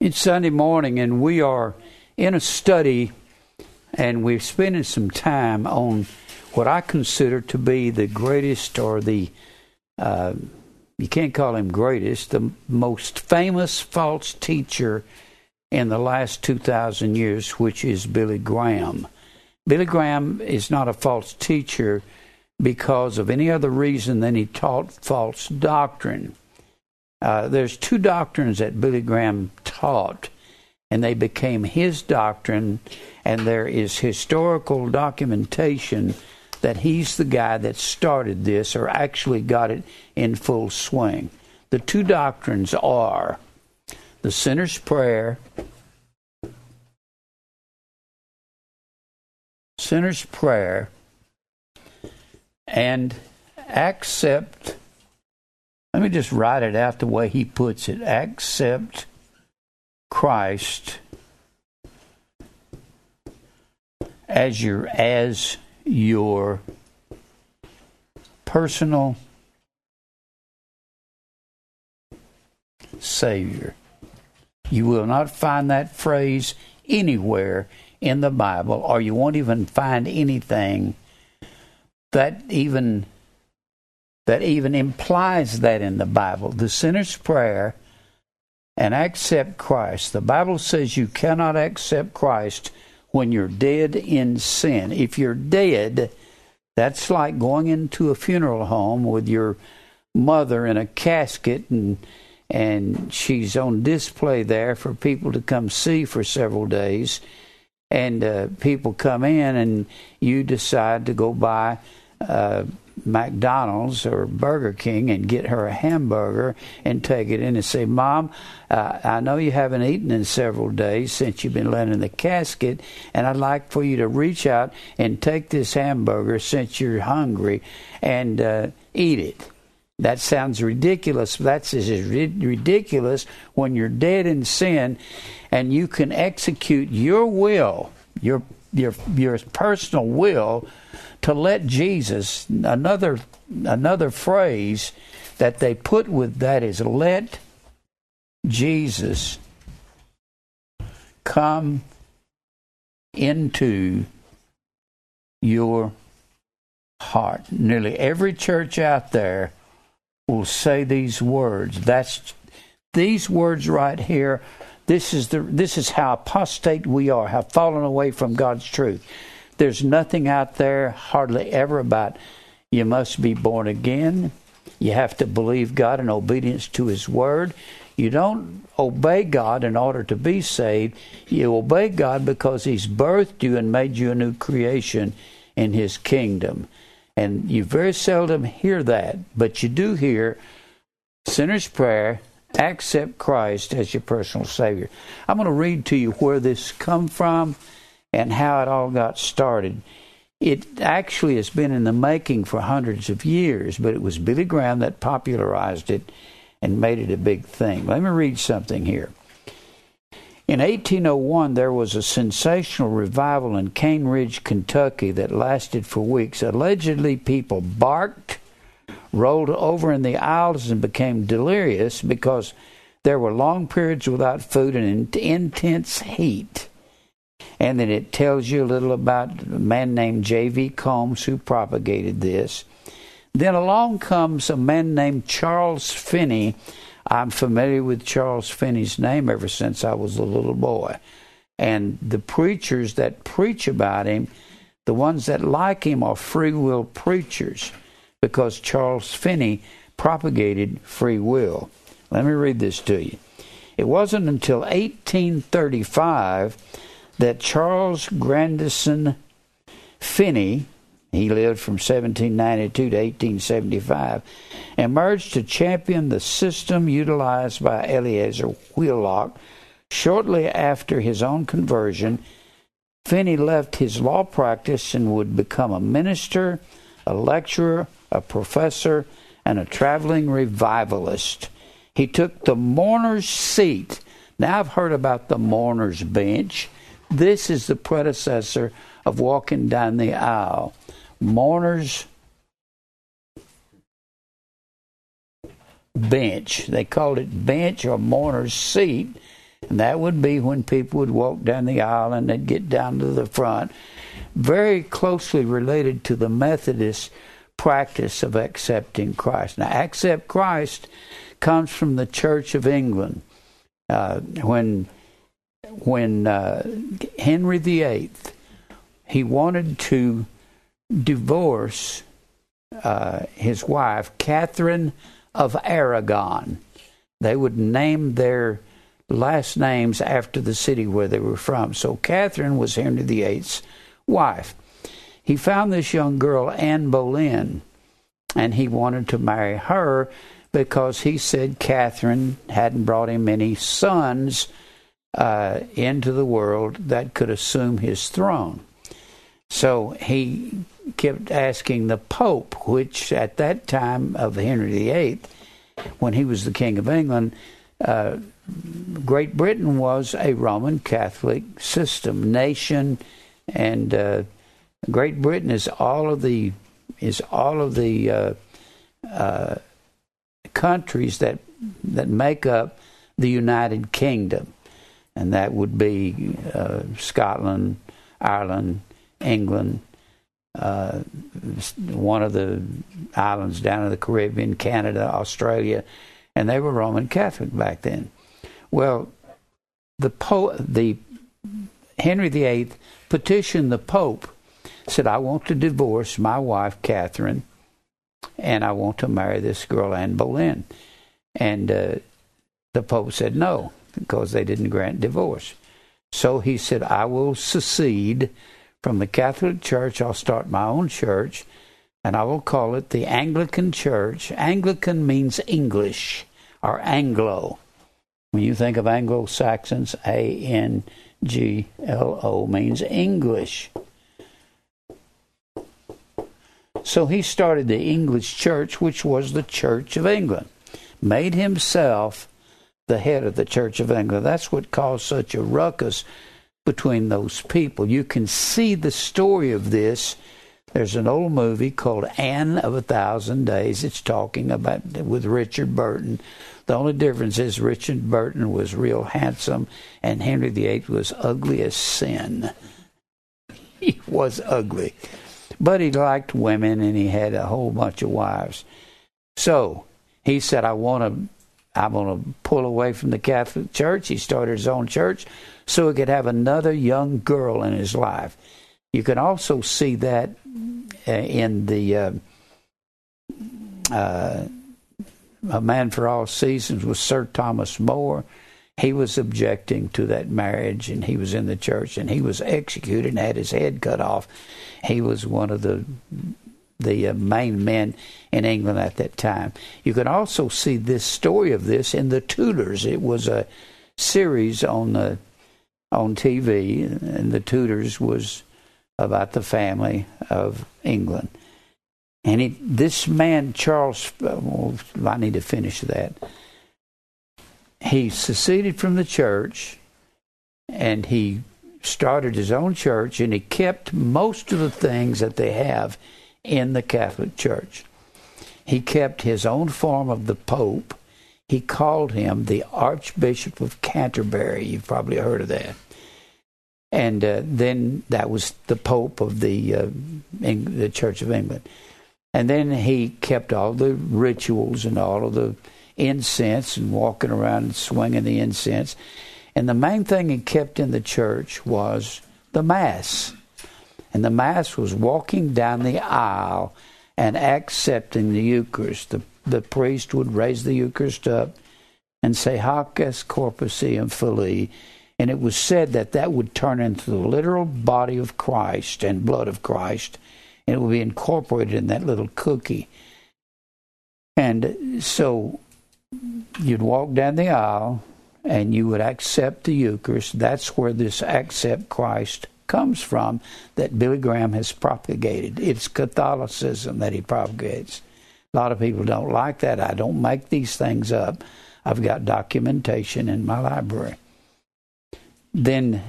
It's Sunday morning, and we are in a study, and we're spending some time on what I consider to be the greatest, or the uh, you can't call him greatest, the most famous false teacher in the last 2,000 years, which is Billy Graham. Billy Graham is not a false teacher because of any other reason than he taught false doctrine. Uh, there's two doctrines that Billy Graham taught, and they became his doctrine, and there is historical documentation that he's the guy that started this or actually got it in full swing. The two doctrines are the sinner's prayer, sinner's prayer, and accept let me just write it out the way he puts it. Accept Christ as your as your personal Savior. You will not find that phrase anywhere in the Bible, or you won't even find anything that even that even implies that in the Bible. The sinner's prayer and accept Christ. The Bible says you cannot accept Christ when you're dead in sin. If you're dead, that's like going into a funeral home with your mother in a casket and and she's on display there for people to come see for several days and uh, people come in and you decide to go buy uh, McDonald's or Burger King and get her a hamburger and take it in and say, Mom, uh, I know you haven't eaten in several days since you've been laying in the casket, and I'd like for you to reach out and take this hamburger since you're hungry and uh, eat it. That sounds ridiculous. That's as ridiculous when you're dead in sin and you can execute your will, your your your personal will to let Jesus another another phrase that they put with that is let Jesus come into your heart. Nearly every church out there will say these words. That's these words right here. This is the this is how apostate we are, have fallen away from God's truth. There's nothing out there hardly ever about you must be born again. You have to believe God in obedience to His Word. You don't obey God in order to be saved. You obey God because He's birthed you and made you a new creation in His kingdom. And you very seldom hear that, but you do hear sinner's prayer, accept Christ as your personal Savior. I'm going to read to you where this come from and how it all got started. It actually has been in the making for hundreds of years, but it was Billy Graham that popularized it and made it a big thing. Let me read something here. In 1801, there was a sensational revival in Cane Ridge, Kentucky that lasted for weeks. Allegedly, people barked, rolled over in the aisles, and became delirious because there were long periods without food and intense heat and then it tells you a little about a man named J.V. Combs who propagated this. Then along comes a man named Charles Finney. I'm familiar with Charles Finney's name ever since I was a little boy. And the preachers that preach about him, the ones that like him are free will preachers because Charles Finney propagated free will. Let me read this to you. It wasn't until 1835 that Charles Grandison Finney, he lived from 1792 to 1875, emerged to champion the system utilized by Eleazar Wheelock. Shortly after his own conversion, Finney left his law practice and would become a minister, a lecturer, a professor, and a traveling revivalist. He took the mourner's seat. Now I've heard about the mourner's bench. This is the predecessor of walking down the aisle. Mourners bench. They called it bench or mourner's seat. And that would be when people would walk down the aisle and they'd get down to the front. Very closely related to the Methodist practice of accepting Christ. Now, accept Christ comes from the Church of England. Uh, when when uh, Henry VIII he wanted to divorce uh, his wife Catherine of Aragon. They would name their last names after the city where they were from. So Catherine was Henry VIII's wife. He found this young girl, Anne Boleyn, and he wanted to marry her because he said Catherine hadn't brought him any sons uh, into the world that could assume his throne. So he kept asking the Pope, which at that time of Henry VIII, when he was the King of England, uh, Great Britain was a Roman Catholic system nation, and uh, Great Britain is all of the is all of the uh, uh, countries that that make up the United Kingdom, and that would be uh, Scotland, Ireland, England, uh, one of the islands down in the Caribbean, Canada, Australia, and they were Roman Catholic back then. Well, the po- the Henry VIII petitioned the Pope, said, "I want to divorce my wife Catherine, and I want to marry this girl Anne Boleyn," and uh, the Pope said no because they didn't grant divorce. So he said, "I will secede." from the Catholic Church. I'll start my own church, and I will call it the Anglican Church. Anglican means English or Anglo. When you think of Anglo Saxons, A N G L O means English. So he started the English church, which was the Church of England, made himself the head of the Church of England. That's what caused such a ruckus between those people. You can see the story of this. There's an old movie called Anne of a Thousand Days. It's talking about with Richard Burton. The only difference is Richard Burton was real handsome and Henry VIII was ugly as sin. He was ugly. But he liked women and he had a whole bunch of wives. So he said, I want to I'm going to pull away from the Catholic Church. He started his own church so he could have another young girl in his life. You can also see that uh, in the uh, uh, A Man for All Seasons with Sir Thomas More. He was objecting to that marriage, and he was in the church, and he was executed and had his head cut off. He was one of the the uh, main men in England at that time. You can also see this story of this in the Tudors. It was a series on the on TV, and the Tudors was about the family of England. And it, this man, Charles, well, I need to finish that. He seceded from the church and he started his own church and he kept most of the things that they have in the Catholic Church. He kept his own form of the Pope. He called him the Archbishop of Canterbury. You've probably heard of that. And uh, then that was the Pope of the uh, the Church of England. And then he kept all the rituals and all of the incense and walking around and swinging the incense. And the main thing he kept in the church was the Mass. And the Mass was walking down the aisle and accepting the Eucharist. The, the priest would raise the Eucharist up and say, Hoc est corpus eum filii. And it was said that that would turn into the literal body of Christ and blood of Christ, and it would be incorporated in that little cookie. And so you'd walk down the aisle and you would accept the Eucharist. That's where this accept Christ comes from that Billy Graham has propagated. It's Catholicism that he propagates. A lot of people don't like that. I don't make these things up. I've got documentation in my library. Then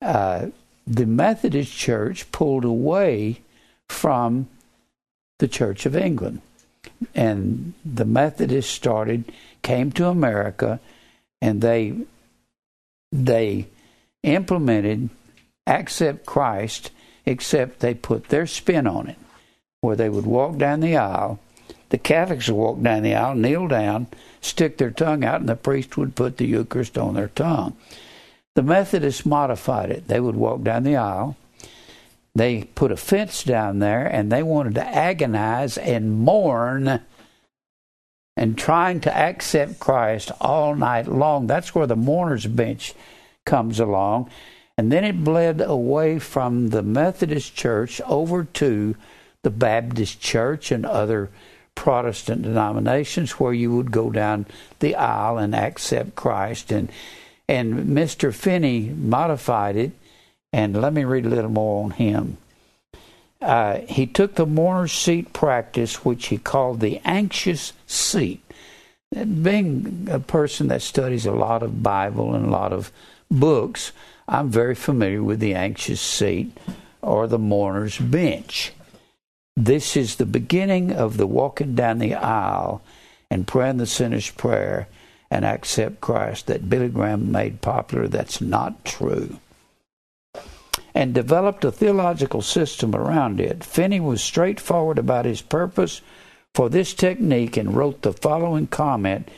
uh, the Methodist Church pulled away from the Church of England. And the Methodists started, came to America, and they they implemented accept Christ, except they put their spin on it, where they would walk down the aisle. The Catholics would walk down the aisle, kneel down, stick their tongue out, and the priest would put the Eucharist on their tongue. The Methodists modified it. They would walk down the aisle. They put a fence down there, and they wanted to agonize and mourn and trying to accept Christ all night long. That's where the mourner's bench comes along. And then it bled away from the Methodist Church over to the Baptist Church and other Protestant denominations where you would go down the aisle and accept Christ. And, and Mr. Finney modified it. And let me read a little more on him. Uh, he took the mourner's seat practice, which he called the anxious seat. Being a person that studies a lot of Bible and a lot of books, I'm very familiar with the anxious seat or the mourner's bench. This is the beginning of the walking down the aisle and praying the sinner's prayer and accept Christ that Billy Graham made popular. That's not true and developed a theological system around it. Finney was straightforward about his purpose for this technique and wrote the following comment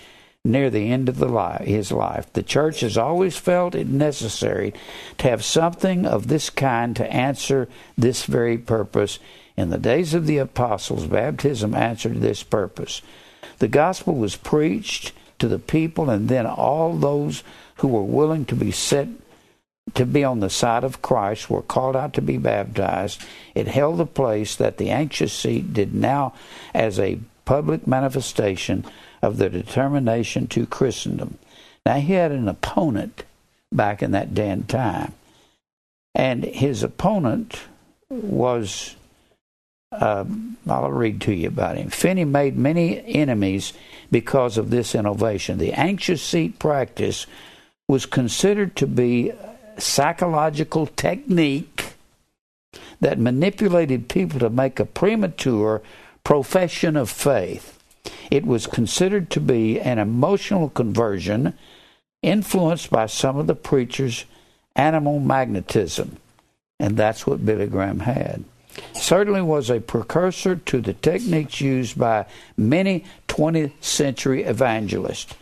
near the end of the his life. The church has always felt it necessary to have something of this kind to answer this very purpose. In the days of the apostles, baptism answered this purpose. The gospel was preached to the people, and then all those who were willing to be set to be on the side of Christ were called out to be baptized. It held the place that the anxious seat did now as a public manifestation of their determination to Christendom. Now, he had an opponent back in that day and time, and his opponent was. Uh, I'll read to you about him. Finney made many enemies because of this innovation. The anxious seat practice was considered to be a psychological technique that manipulated people to make a premature profession of faith. It was considered to be an emotional conversion influenced by some of the preachers' animal magnetism. And that's what Billy Graham had. Certainly was a precursor to the techniques used by many 20th century evangelists.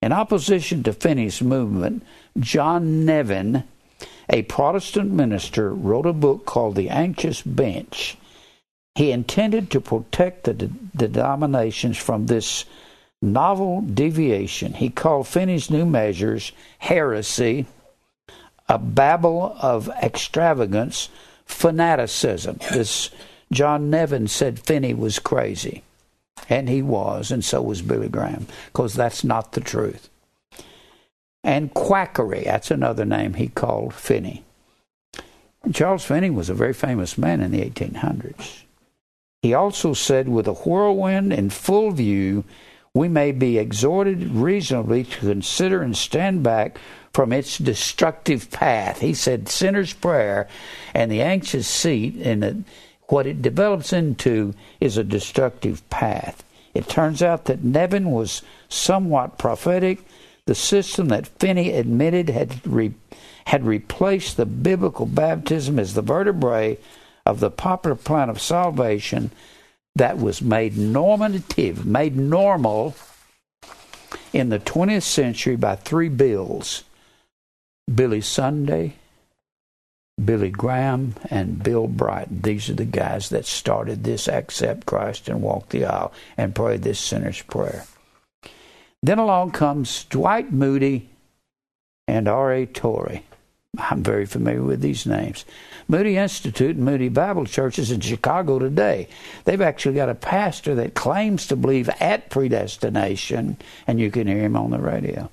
In opposition to Finney's movement, John Nevin a Protestant minister wrote a book called The Anxious Bench. He intended to protect the, the denominations from this novel deviation. He called Finney's new measures heresy, a babble of extravagance, fanaticism. This John Nevin said Finney was crazy. And he was, and so was Billy Graham, because that's not the truth and quackery. That's another name he called Finney. Charles Finney was a very famous man in the 1800s. He also said, with a whirlwind in full view, we may be exhorted reasonably to consider and stand back from its destructive path. He said, sinner's prayer and the anxious seat, and what it develops into is a destructive path. It turns out that Nevin was somewhat prophetic the system that Finney admitted had re, had replaced the biblical baptism as the vertebrae of the popular plan of salvation that was made normative, made normal in the 20th century by three bills Billy Sunday, Billy Graham, and Bill Bright. These are the guys that started this accept Christ and walk the aisle and pray this sinner's prayer. Then along comes Dwight Moody and R.A. Torrey. I'm very familiar with these names. Moody Institute and Moody Bible Churches in Chicago today. They've actually got a pastor that claims to believe at predestination, and you can hear him on the radio.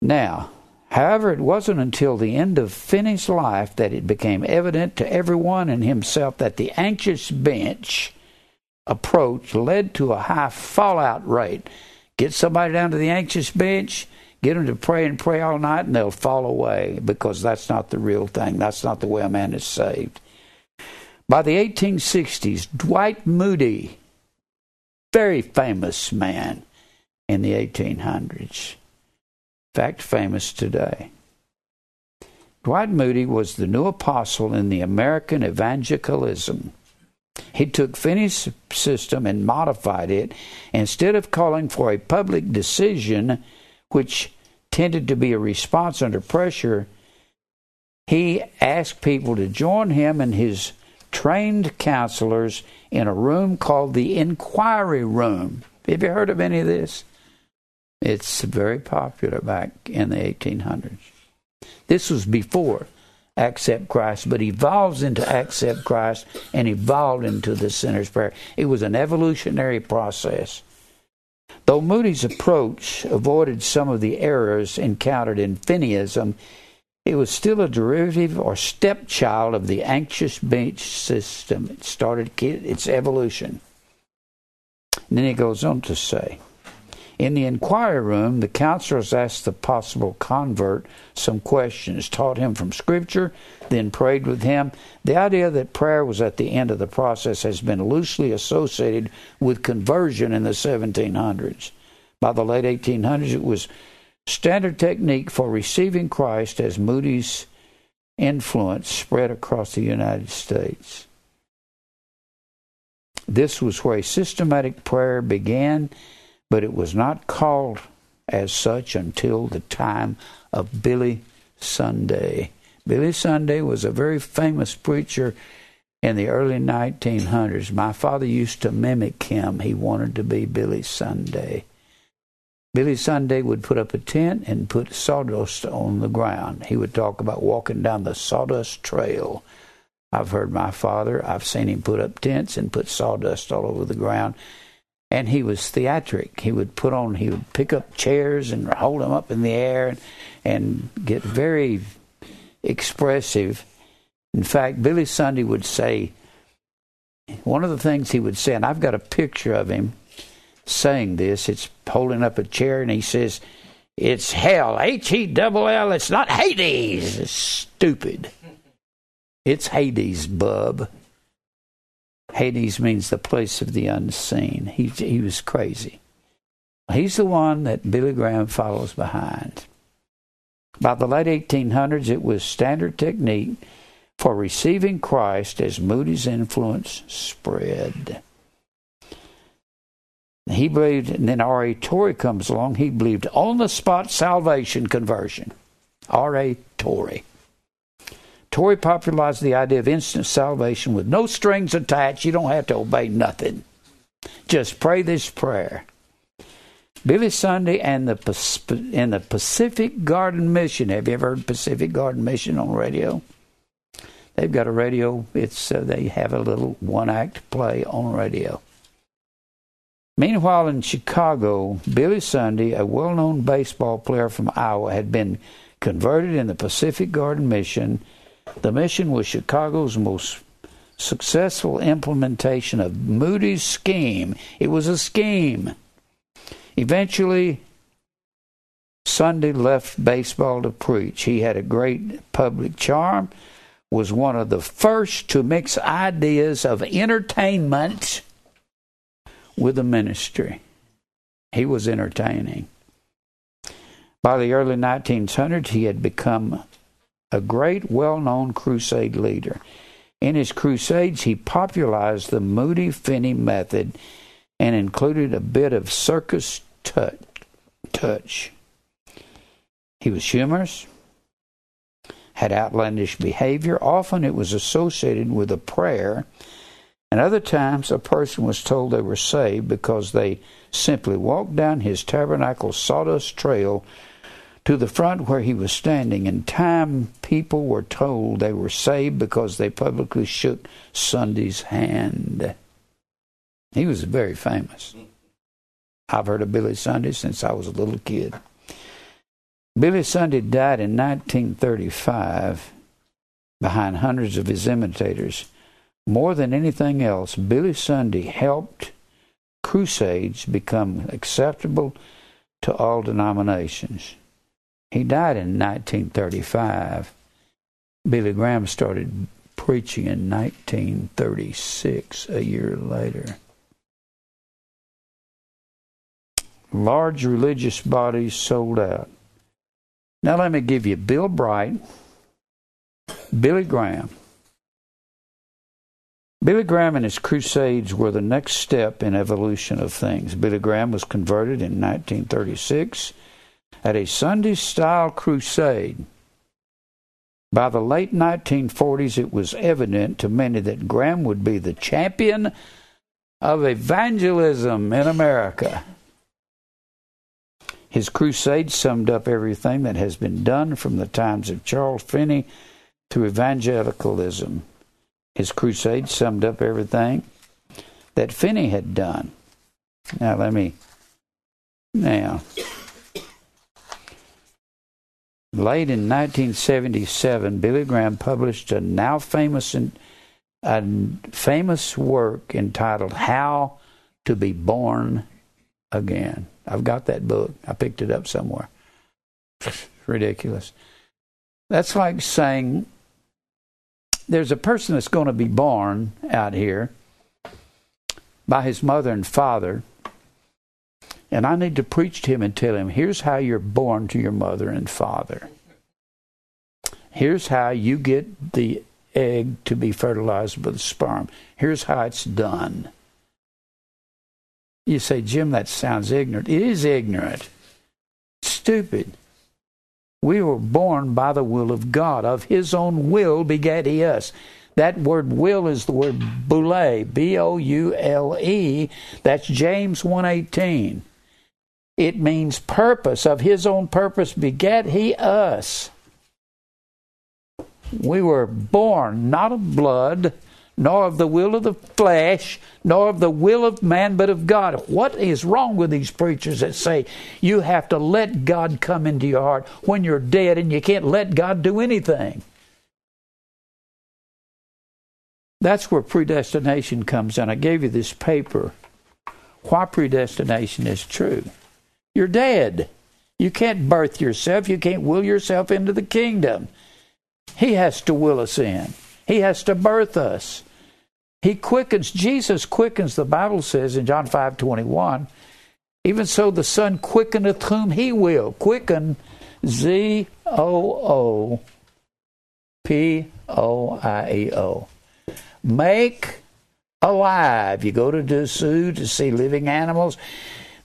Now, however, it wasn't until the end of Finney's life that it became evident to everyone and himself that the anxious bench approach led to a high fallout rate. Get somebody down to the anxious bench, get them to pray and pray all night, and they'll fall away because that's not the real thing. That's not the way a man is saved. By the 1860s, Dwight Moody, very famous man in the 1800s, fact, famous today. Dwight Moody was the new apostle in the American evangelicalism. He took Finney's system and modified it. Instead of calling for a public decision, which tended to be a response under pressure, he asked people to join him and his trained counselors in a room called the Inquiry Room. Have you heard of any of this? It's very popular back in the 1800s. This was before accept Christ, but evolves into accept Christ and evolved into the sinner's prayer. It was an evolutionary process. Though Moody's approach avoided some of the errors encountered in Finneyism, it was still a derivative or stepchild of the anxious bench system. It started its evolution. And then he goes on to say, in the inquiry room, the counselors asked the possible convert some questions, taught him from Scripture, then prayed with him. The idea that prayer was at the end of the process has been loosely associated with conversion in the 1700s. By the late 1800s, it was standard technique for receiving Christ as Moody's influence spread across the United States. This was where systematic prayer began but it was not called as such until the time of Billy Sunday. Billy Sunday was a very famous preacher in the early 1900s. My father used to mimic him. He wanted to be Billy Sunday. Billy Sunday would put up a tent and put sawdust on the ground. He would talk about walking down the sawdust trail. I've heard my father, I've seen him put up tents and put sawdust all over the ground and he was theatric. He would put on, he would pick up chairs and hold them up in the air and, and get very expressive. In fact, Billy Sunday would say, one of the things he would say, and I've got a picture of him saying this, it's holding up a chair, and he says, It's hell, H E double L, it's not Hades. It's stupid. It's Hades, bub. Hades means the place of the unseen. He, he was crazy. He's the one that Billy Graham follows behind. By the late 1800s, it was standard technique for receiving Christ as Moody's influence spread. He believed, and then R.A. Torrey comes along, he believed on the spot salvation conversion. R.A. Torrey. Torrey popularized the idea of instant salvation with no strings attached. You don't have to obey nothing. Just pray this prayer. Billy Sunday and the and the Pacific Garden Mission. Have you ever heard Pacific Garden Mission on radio? They've got a radio. It's uh, they have a little one act play on radio. Meanwhile, in Chicago, Billy Sunday, a well known baseball player from Iowa, had been converted in the Pacific Garden Mission the mission was Chicago's most successful implementation of Moody's scheme. It was a scheme. Eventually, Sunday left baseball to preach. He had a great public charm, was one of the first to mix ideas of entertainment with the ministry. He was entertaining. By the early 1900s, he had become a great well known crusade leader. In his crusades, he popularized the Moody Finney method and included a bit of circus tut- touch. He was humorous, had outlandish behavior. Often it was associated with a prayer, and other times a person was told they were saved because they simply walked down his tabernacle sawdust trail to the front where he was standing. In time, people were told they were saved because they publicly shook Sunday's hand. He was very famous. I've heard of Billy Sunday since I was a little kid. Billy Sunday died in 1935 behind hundreds of his imitators. More than anything else, Billy Sunday helped crusades become acceptable to all denominations. He died in 1935. Billy Graham started preaching in 1936, a year later. Large religious bodies sold out. Now, let me give you Bill Bright, Billy Graham. Billy Graham and his crusades were the next step in evolution of things. Billy Graham was converted in 1936 at a Sunday style crusade. By the late 1940s, it was evident to many that Graham would be the champion of evangelism in America. His crusade summed up everything that has been done from the times of Charles Finney to evangelicalism. His crusade summed up everything that Finney had done. Now, let me. Now, late in 1977, Billy Graham published a now famous a famous work entitled "How to Be Born Again." I've got that book. I picked it up somewhere. Ridiculous. That's like saying there's a person that's going to be born out here by his mother and father, and I need to preach to him and tell him, here's how you're born to your mother and father. Here's how you get the egg to be fertilized by the sperm. Here's how it's done. You say, Jim, that sounds ignorant. It is ignorant. Stupid. We were born by the will of God. Of his own will begat he us. That word will is the word boule, B O U L E. That's James 118. It means purpose. Of his own purpose begat he us. We were born not of blood, nor of the will of the flesh, nor of the will of man, but of God. What is wrong with these preachers that say you have to let God come into your heart when you're dead and you can't let God do anything? That's where predestination comes in. I gave you this paper. Why predestination is true. You're dead. You can't birth yourself. You can't will yourself into the kingdom. He has to will us in. He has to birth us. He quickens, Jesus quickens, the Bible says in John 5 21, even so the Son quickeneth whom he will. Quicken, Z O O P O I E O. Make alive. You go to zoo to see living animals.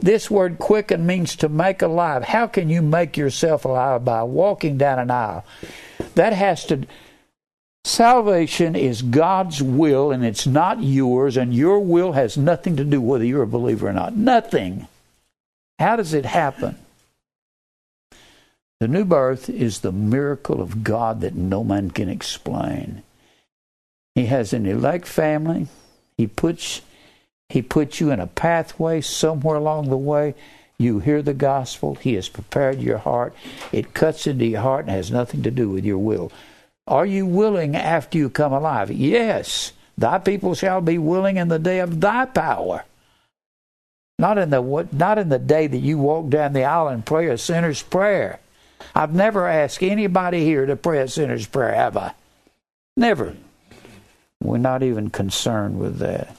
This word quicken means to make alive. How can you make yourself alive? By walking down an aisle. That has to Salvation is God's will and it's not yours, and your will has nothing to do whether you're a believer or not. Nothing. How does it happen? The new birth is the miracle of God that no man can explain. He has an elect family. He puts he puts you in a pathway somewhere along the way. You hear the gospel. He has prepared your heart. It cuts into your heart and has nothing to do with your will. Are you willing after you come alive? Yes. Thy people shall be willing in the day of thy power. Not in the not in the day that you walk down the aisle and pray a sinner's prayer. I've never asked anybody here to pray a sinner's prayer, have I? Never. We're not even concerned with that.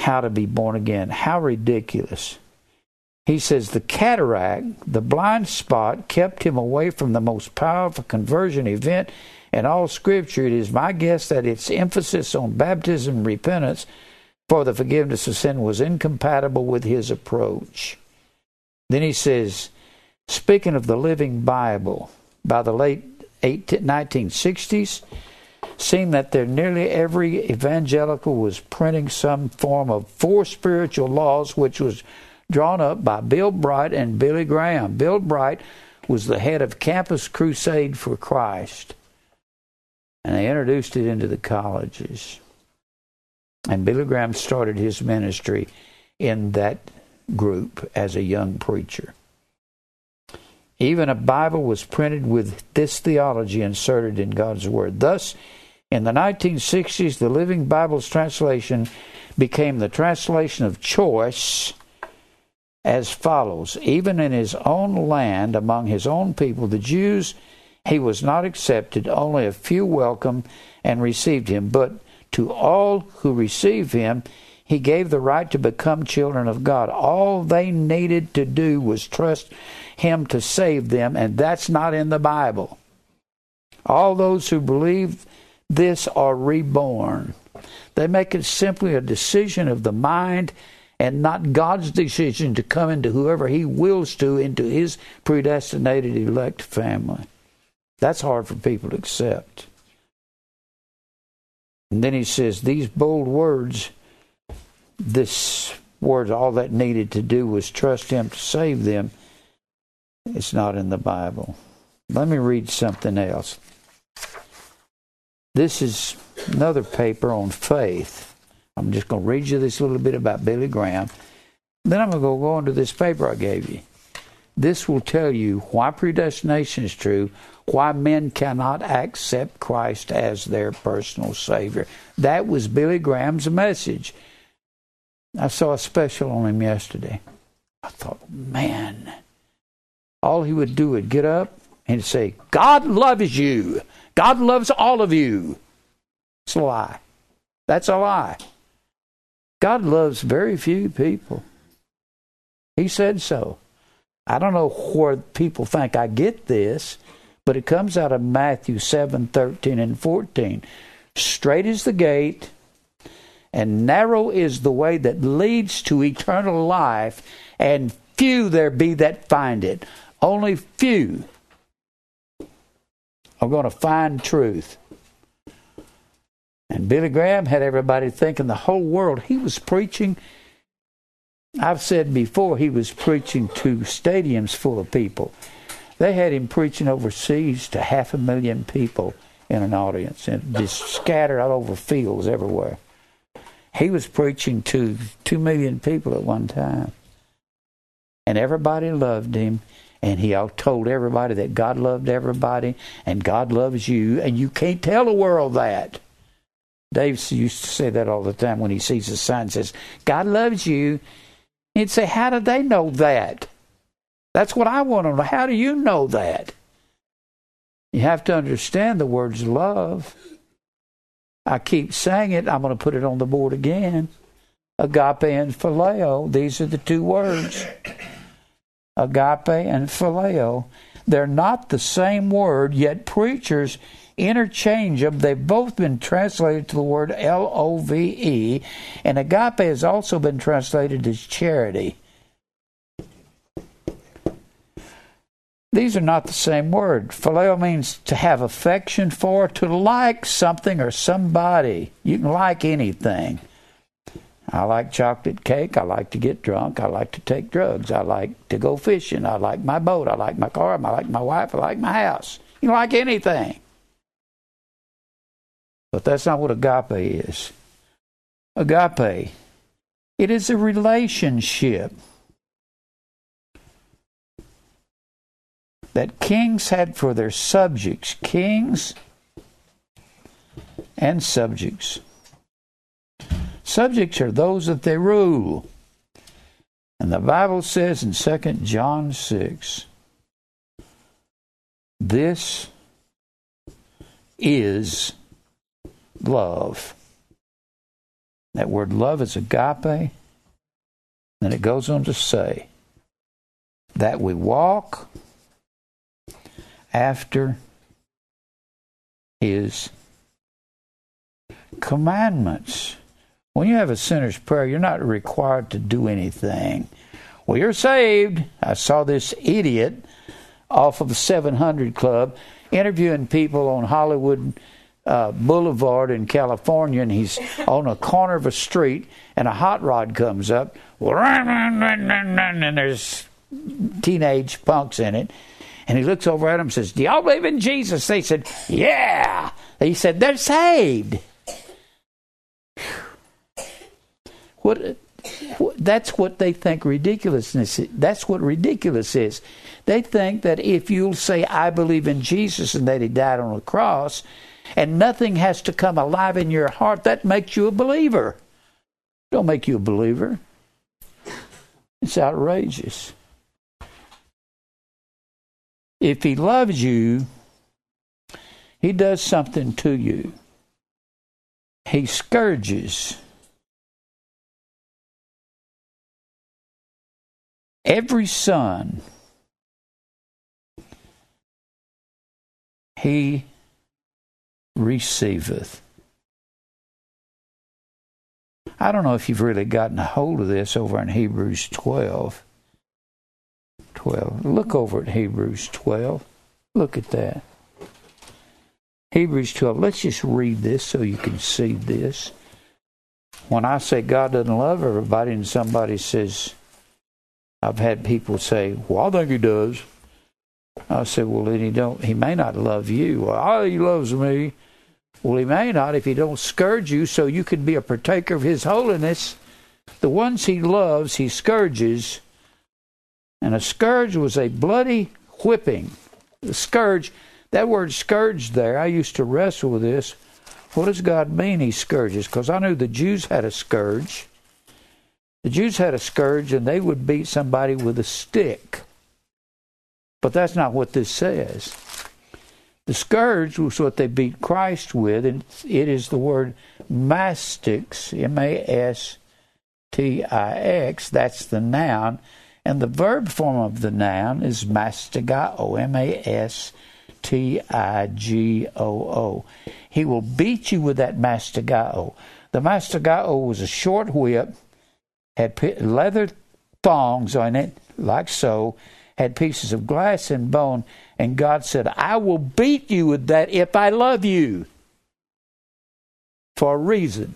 How to be born again. How ridiculous he says the cataract, the blind spot, kept him away from the most powerful conversion event in all Scripture. It is my guess that its emphasis on baptism and repentance for the forgiveness of sin was incompatible with his approach. Then he says, speaking of the Living Bible, by the late 1960s, seemed that there nearly every evangelical was printing some form of four spiritual laws, which was drawn up by Bill Bright and Billy Graham. Bill Bright was the head of Campus Crusade for Christ, and they introduced it into the colleges. And Billy Graham started his ministry in that group as a young preacher. Even a Bible was printed with this theology inserted in God's Word. Thus, in the 1960s, the Living Bible's translation became the translation of choice as follows Even in his own land, among his own people, the Jews, he was not accepted. Only a few welcomed and received him. But to all who received him, he gave the right to become children of God. All they needed to do was trust him to save them, and that's not in the Bible. All those who believe this are reborn. They make it simply a decision of the mind and not God's decision to come into whoever He wills to into His predestinated elect family. That's hard for people to accept. And then He says, These bold words, this word, all that needed to do was trust Him to save them. It's not in the Bible. Let me read something else. This is another paper on faith. I'm just going to read you this little bit about Billy Graham. Then I'm going to go, go into this paper I gave you. This will tell you why predestination is true, why men cannot accept Christ as their personal Savior. That was Billy Graham's message. I saw a special on him yesterday. I thought, man, all he would do would get up and say, God loves you. God loves all of you. It's a lie. That's a lie. God loves very few people. He said so. I don't know where people think I get this, but it comes out of Matthew 7 13 and 14. Straight is the gate, and narrow is the way that leads to eternal life, and few there be that find it. Only few are going to find truth. And Billy Graham had everybody thinking the whole world he was preaching. I've said before he was preaching to stadiums full of people. They had him preaching overseas to half a million people in an audience and just scattered all over fields everywhere. He was preaching to two million people at one time. And everybody loved him and he told everybody that God loved everybody and God loves you, and you can't tell the world that. Dave used to say that all the time when he sees a sign says, God loves you. He'd say, How do they know that? That's what I want to know. How do you know that? You have to understand the words love. I keep saying it. I'm going to put it on the board again. Agape and phileo. These are the two words agape and phileo. They're not the same word, yet preachers interchange them. They've both been translated to the word L O V E, and agape has also been translated as charity. These are not the same word. Phileo means to have affection for, to like something or somebody. You can like anything. I like chocolate cake. I like to get drunk. I like to take drugs. I like to go fishing. I like my boat. I like my car. I like my wife. I like my house. You like anything. But that's not what agape is. Agape, it is a relationship that kings had for their subjects. Kings and subjects. Subjects are those that they rule. And the Bible says in 2 John 6 this is love. That word love is agape. And it goes on to say that we walk after his commandments. When you have a sinner's prayer, you're not required to do anything. Well, you're saved. I saw this idiot off of the 700 Club interviewing people on Hollywood uh, Boulevard in California, and he's on a corner of a street, and a hot rod comes up, and there's teenage punks in it. And he looks over at them and says, Do y'all believe in Jesus? They said, Yeah. He said, They're saved. What, what that's what they think ridiculousness is. That's what ridiculous is. They think that if you'll say I believe in Jesus and that he died on the cross and nothing has to come alive in your heart, that makes you a believer. Don't make you a believer. It's outrageous. If he loves you, he does something to you. He scourges every son he receiveth. I don't know if you've really gotten a hold of this over in Hebrews 12. 12. Look over at Hebrews 12. Look at that. Hebrews 12. Let's just read this so you can see this. When I say God doesn't love everybody and somebody says, I've had people say, Well, I think he does. I said, Well, then he don't he may not love you. Well, oh, he loves me. Well, he may not if he don't scourge you so you can be a partaker of his holiness. The ones he loves, he scourges. And a scourge was a bloody whipping. The scourge, that word scourge there, I used to wrestle with this. What does God mean he scourges? Because I knew the Jews had a scourge. The Jews had a scourge and they would beat somebody with a stick. But that's not what this says. The scourge was what they beat Christ with, and it is the word mastix, M A S T I X. That's the noun. And the verb form of the noun is mastigao, M A S T I G O O. He will beat you with that mastigao. The mastigao was a short whip, had leather thongs on it, like so, had pieces of glass and bone, and God said, I will beat you with that if I love you for a reason.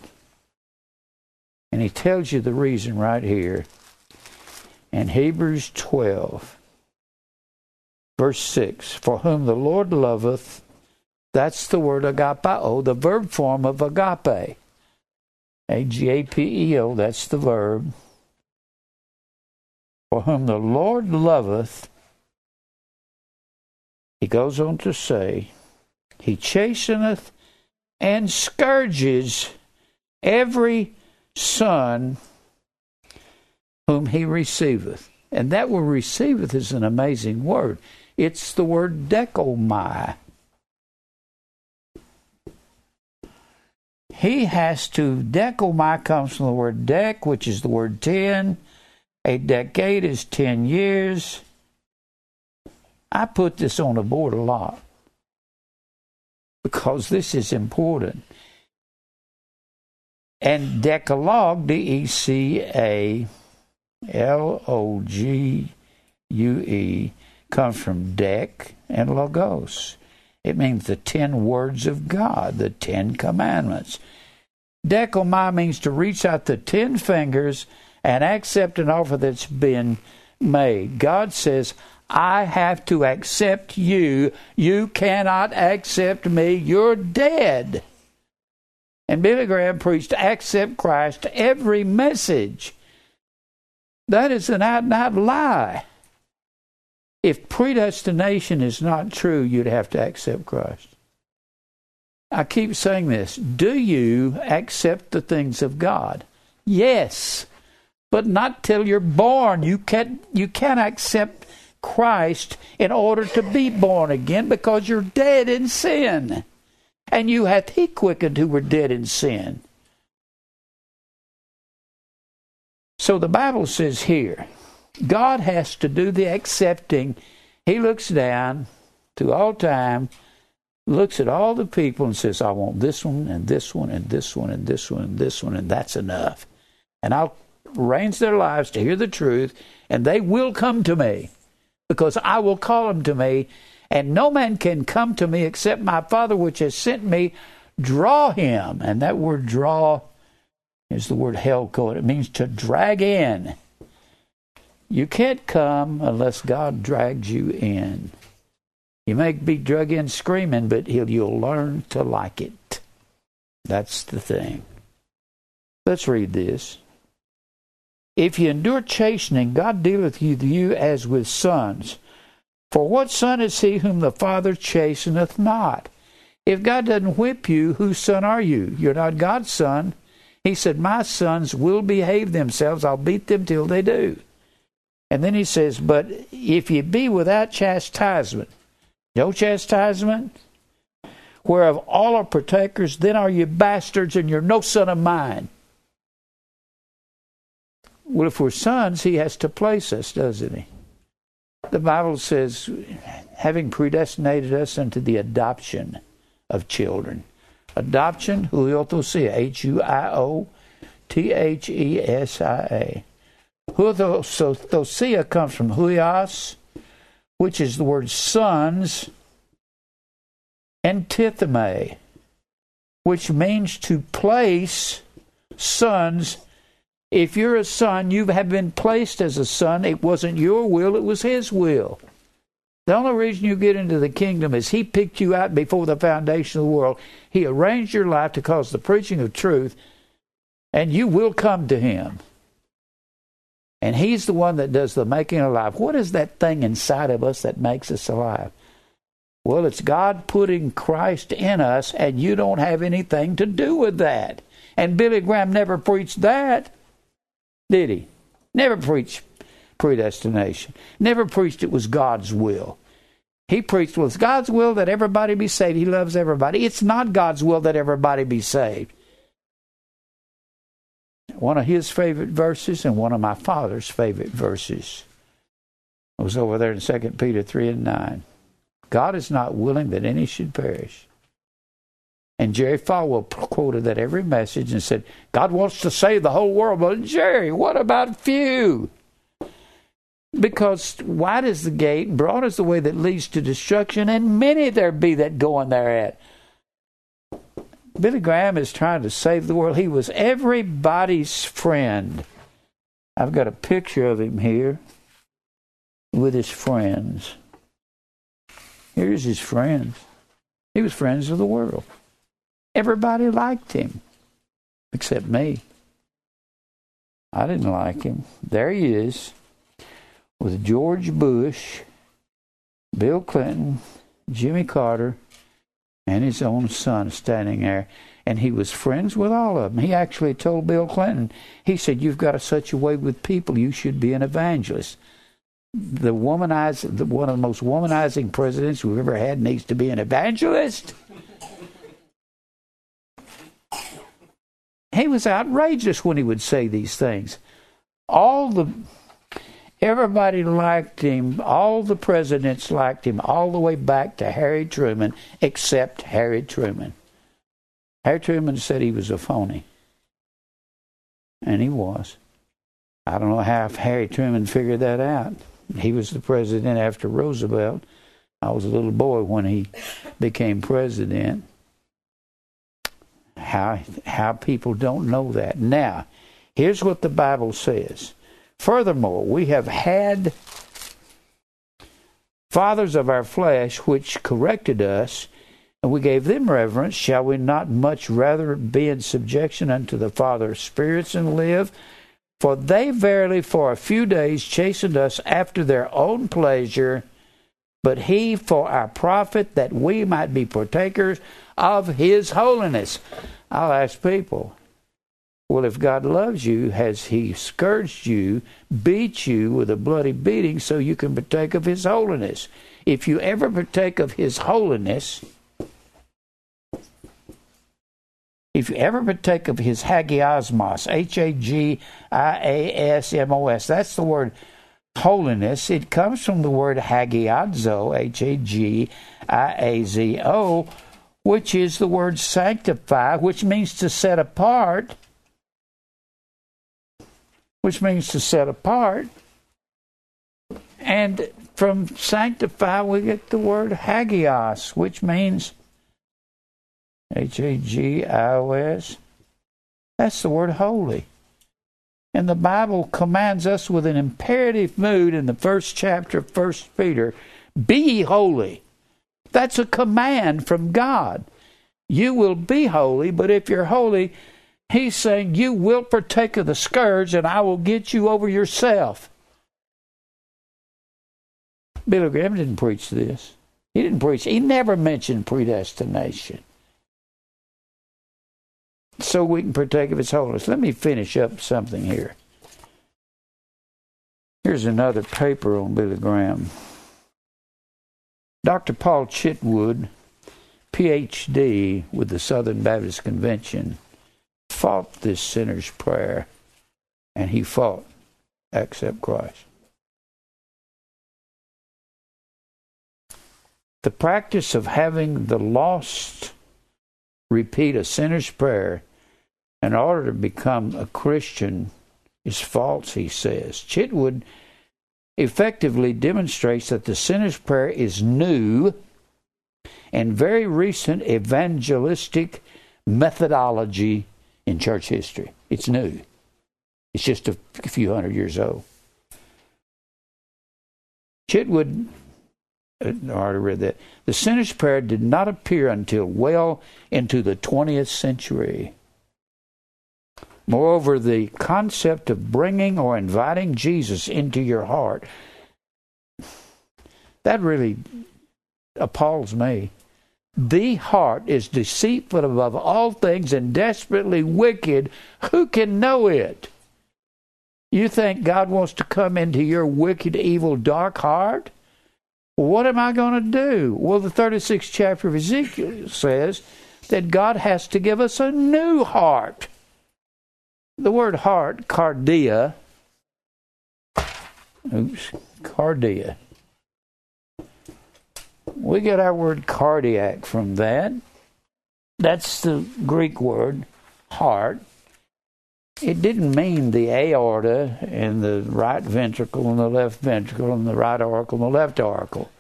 And he tells you the reason right here in Hebrews 12, verse 6 For whom the Lord loveth, that's the word agapeo, oh, the verb form of agape. A G A P E O, that's the verb. For whom the Lord loveth, he goes on to say, He chasteneth and scourges every son whom he receiveth. And that word receiveth is an amazing word. It's the word dechomai. He has to, dechomai comes from the word dec, which is the word ten. A decade is ten years. I put this on the board a lot because this is important. And Decalogue, D E C A L O G U E, comes from Dec and Logos. It means the ten words of God, the Ten Commandments. Dechomai means to reach out the ten fingers and accept an offer that's been made. God says, I have to accept you. You cannot accept me. You're dead. And Billy Graham preached accept Christ every message. That is an out and out lie. If predestination is not true, you'd have to accept Christ. I keep saying this. Do you accept the things of God? Yes. But not till you're born. You can't you can't accept Christ in order to be born again because you're dead in sin. And you hath he quickened who were dead in sin. So the Bible says here, God has to do the accepting. He looks down to all time, looks at all the people and says, I want this one and this one and this one and this one and this one, and that's enough. And I'll arrange their lives to hear the truth, and they will come to me because I will call them to me, and no man can come to me except my Father which has sent me draw him. And that word draw is the word helko. It means to drag in. You can't come unless God drags you in. You may be drug in screaming, but you'll learn to like it. That's the thing. Let's read this. If you endure chastening, God dealeth with you as with sons. For what son is he whom the Father chasteneth not? If God doesn't whip you, whose son are you? You're not God's son. He said, My sons will behave themselves. I'll beat them till they do. And then he says, But if ye be without chastisement, no chastisement, whereof all are partakers, then are you bastards and you're no son of mine. Well, if we're sons, he has to place us, doesn't he? The Bible says, having predestinated us unto the adoption of children. Adoption, huiothesia, H U I O T H E S I A. Huiothesia comes from huios, which is the word sons, and tithemi, which means to place sons. If you're a son, you have been placed as a son. It wasn't your will, it was his will. The only reason you get into the kingdom is He picked you out before the foundation of the world. He arranged your life to cause the preaching of truth, and you will come to Him. And He's the one that does the making alive. What is that thing inside of us that makes us alive? Well, it's God putting Christ in us, and you don't have anything to do with that. And Billy Graham never preached that, did he? Never preached predestination. Never preached it was God's will. He preached, well, it's God's will that everybody be saved. He loves everybody. It's not God's will that everybody be saved. One of his favorite verses and one of my father's favorite verses was over there in 2 Peter 3 and 9. God is not willing that any should perish. And Jerry Falwell quoted that every message and said, God wants to save the whole world. But Jerry, what about few? Because wide is the gate, broad is the way that leads to destruction, and many there be that go in thereat. Billy Graham is trying to save the world. He was everybody's friend. I've got a picture of him here with his friends. Here's his friends. He was friends of the world. Everybody liked him, except me. I didn't like him. There he is with George Bush, Bill Clinton, Jimmy Carter, and his own son standing there. And he was friends with all of them. He actually told Bill Clinton, he said, You've got such a way with people, you should be an evangelist. The womanizer, the, one of the most womanizing presidents we've ever had needs to be an evangelist. he was outrageous when he would say these things. All the Everybody liked him. All the presidents liked him, all the way back to Harry Truman, except Harry Truman. Harry Truman said he was a phony. And he was. I don't know how Harry Truman figured that out. He was the president after Roosevelt. I was a little boy when he became president. How how people don't know that. Now, here's what the Bible says. Furthermore, we have had fathers of our flesh which corrected us, and we gave them reverence. Shall we not much rather be in subjection unto the Father of spirits and live? For they verily for a few days chastened us after their own pleasure, but he for our profit, that we might be partakers of his holiness. I'll ask people, well, if God loves you, has He scourged you, beat you with a bloody beating so you can partake of His holiness? If you ever partake of His holiness, if you ever partake of His hagiasmos, H A G I A S M O S, that's the word holiness. It comes from the word hagiadzo, H A G I A Z O, which is the word sanctify, which means to set apart which means to set apart. And from sanctify, we get the word hagios, which means H A G I O S. That's the word holy. And the Bible commands us with an imperative mood in the first chapter of First Peter be holy. That's a command from God. You will be holy, but if you're holy, He's saying, You will partake of the scourge, and I will get you over yourself. Billy Graham didn't preach this. He didn't preach. He never mentioned predestination. So we can partake of His holiness. Let me finish up something here. Here's another paper on Billy Graham. Dr. Paul Chitwood, PhD with the Southern Baptist Convention, fought this sinner's prayer, and he fought accept Christ. The practice of having the lost repeat a sinner's prayer in order to become a Christian is false, he says. Chitwood effectively demonstrates that the sinner's prayer is new and very recent evangelistic methodology in church history. It's new. It's just a few hundred years old. Chitwood uh, I already read that. The sinner's prayer did not appear until well into the 20th century. Moreover, the concept of bringing or inviting Jesus into your heart, that really appalls me. The heart is deceitful above all things and desperately wicked. Who can know it? You think God wants to come into your wicked, evil, dark heart? What am I going to do? Well, the 36th chapter of Ezekiel says that God has to give us a new heart. The word heart, cardia, oops, cardia. We get our word cardiac from that. That's the Greek word, heart. It didn't mean the aorta and the right ventricle and the left ventricle and the right auricle and the left auricle.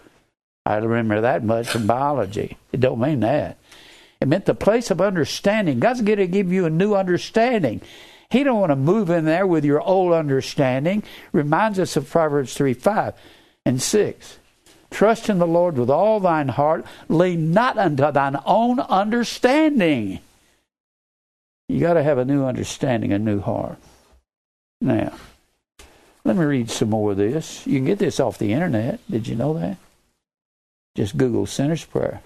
I remember that much from biology. It don't mean that. It meant the place of understanding. God's going to give you a new understanding. He don't want to move in there with your old understanding. Reminds us of Proverbs 3, 5 and 6. Trust in the Lord with all thine heart. Lean not unto thine own understanding. You got to have a new understanding, a new heart. Now, let me read some more of this. You can get this off the internet. Did you know that? Just Google Sinner's Prayer.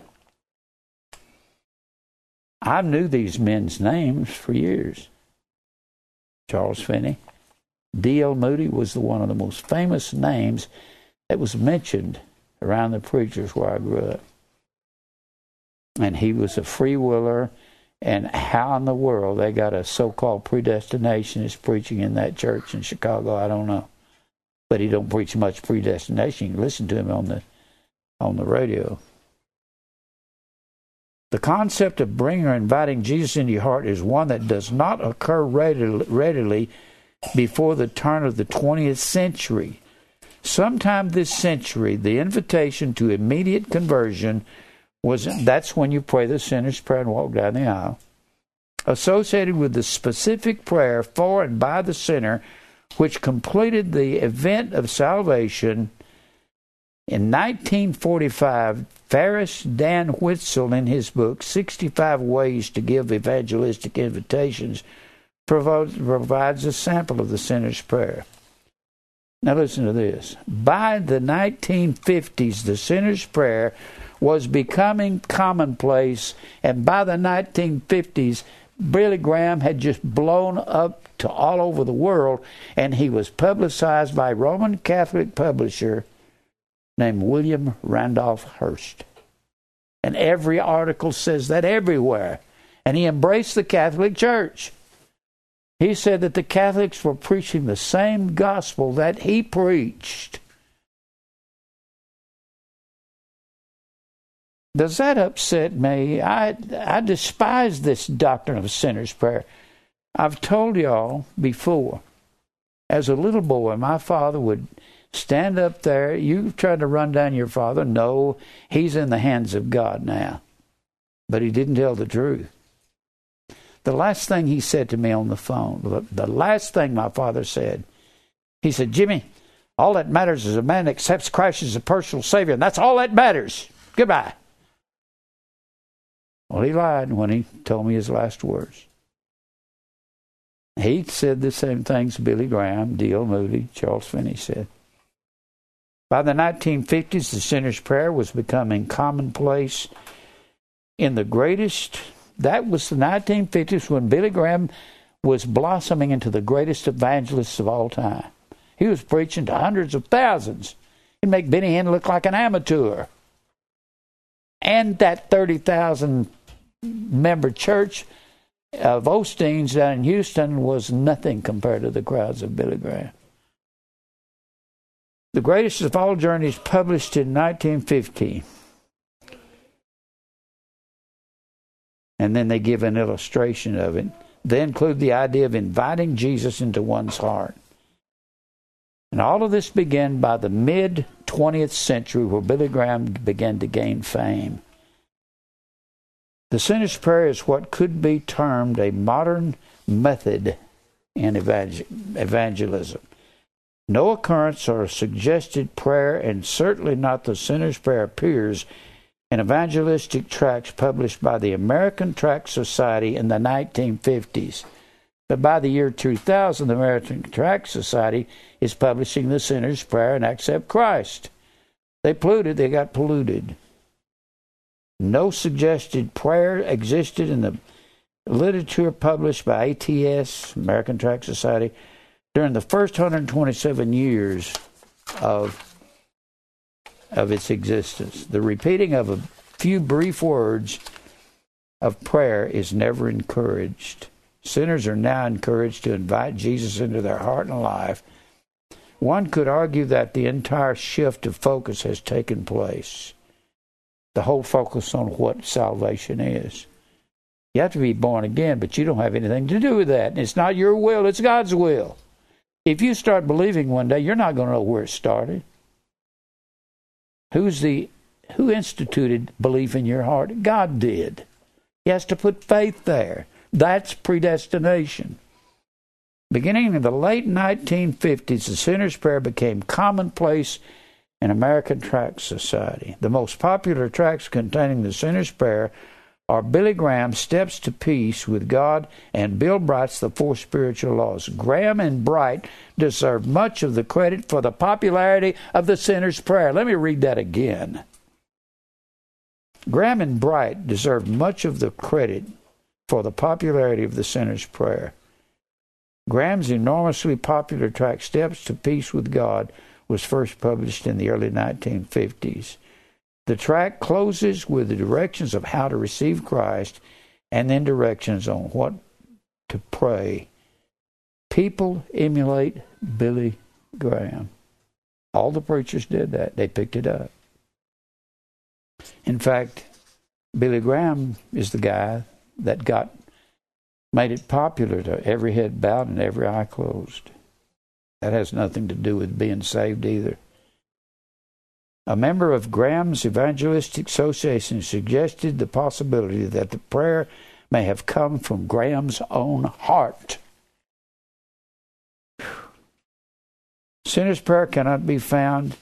I knew these men's names for years. Charles Finney. D.L. Moody was the one of the most famous names that was mentioned around the preachers where I grew up. And he was a free willer and how in the world they got a so-called predestinationist preaching in that church in Chicago, I don't know. But he don't preach much predestination. You listen to him on the on the radio. The concept of bringing or inviting Jesus into your heart is one that does not occur readily before the turn of the 20th century. Sometime this century, the invitation to immediate conversion was that's when you pray the sinner's prayer and walk down the aisle. Associated with the specific prayer for and by the sinner, which completed the event of salvation. In 1945, Faris Dan Witzel, in his book 65 Ways to Give Evangelistic Invitations, provides a sample of the sinner's prayer. Now, listen to this. By the 1950s, the sinner's prayer was becoming commonplace, and by the 1950s, Billy Graham had just blown up to all over the world, and he was publicized by a Roman Catholic publisher named William Randolph Hearst. And every article says that everywhere. And he embraced the Catholic Church. He said that the Catholics were preaching the same gospel that he preached. Does that upset me? I, I despise this doctrine of sinner's prayer. I've told y'all before, as a little boy, my father would stand up there. You tried to run down your father. No, he's in the hands of God now. But he didn't tell the truth. The last thing he said to me on the phone, the last thing my father said, he said, Jimmy, all that matters is a man accepts Christ as a personal Savior, and that's all that matters. Goodbye. Well, he lied when he told me his last words. He said the same things Billy Graham, D.L. Moody, Charles Finney said. By the 1950s, the sinner's prayer was becoming commonplace in the greatest. That was the 1950s when Billy Graham was blossoming into the greatest evangelist of all time. He was preaching to hundreds of thousands. He'd make Benny Hinn look like an amateur. And that 30,000 member church of Osteen's down in Houston was nothing compared to the crowds of Billy Graham. The Greatest of All Journeys, published in 1950, And then they give an illustration of it. They include the idea of inviting Jesus into one's heart. And all of this began by the mid 20th century where Billy Graham began to gain fame. The sinner's prayer is what could be termed a modern method in evangelism. No occurrence or suggested prayer, and certainly not the sinner's prayer, appears in evangelistic tracts published by the American Tract Society in the 1950s. But by the year 2000, the American Tract Society is publishing the sinner's prayer and accept Christ. They polluted, they got polluted. No suggested prayer existed in the literature published by ATS, American Tract Society, during the first 127 years of, of its existence. The repeating of a few brief words of prayer is never encouraged. Sinners are now encouraged to invite Jesus into their heart and life. One could argue that the entire shift of focus has taken place. The whole focus on what salvation is. You have to be born again, but you don't have anything to do with that. It's not your will, it's God's will. If you start believing one day, you're not going to know where it started. Who's the who instituted belief in your heart? God did. He has to put faith there. That's predestination. Beginning in the late 1950s, the sinner's prayer became commonplace in American Tract Society. The most popular tracts containing the sinner's prayer are Billy Graham's Steps to Peace with God and Bill Bright's The Four Spiritual Laws. Graham and Bright deserve much of the credit for the popularity of the sinner's prayer. Let me read that again. Graham and Bright deserve much of the credit for the popularity of the sinner's prayer. Graham's enormously popular tract Steps to Peace with God was first published in the early 1950s. The track closes with the directions of how to receive Christ and then directions on what to pray. People emulate Billy Graham. All the preachers did that. They picked it up. In fact, Billy Graham is the guy that got made it popular to every head bowed and every eye closed. That has nothing to do with being saved either. A member of Graham's Evangelistic Association suggested the possibility that the prayer may have come from Graham's own heart. Sinner's prayer cannot be found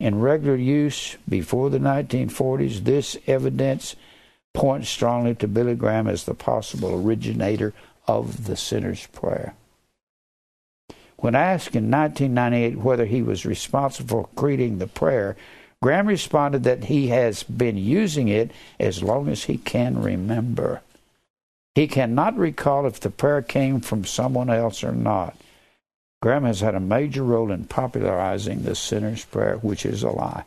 in regular use before the 1940s. This evidence points strongly to Billy Graham as the possible originator of the sinner's prayer. When asked in 1998 whether he was responsible for creating the prayer, Graham responded that he has been using it as long as he can remember. He cannot recall if the prayer came from someone else or not. Graham has had a major role in popularizing the sinner's prayer, which is a lie.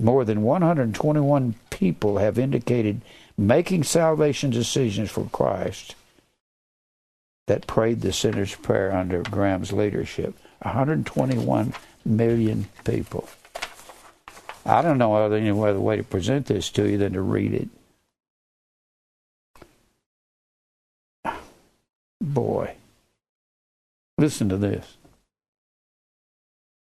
More than 121 people have indicated making salvation decisions for Christ that prayed the sinner's prayer under Graham's leadership. 121 million people. I don't know any other way to present this to you than to read it. Boy, listen to this.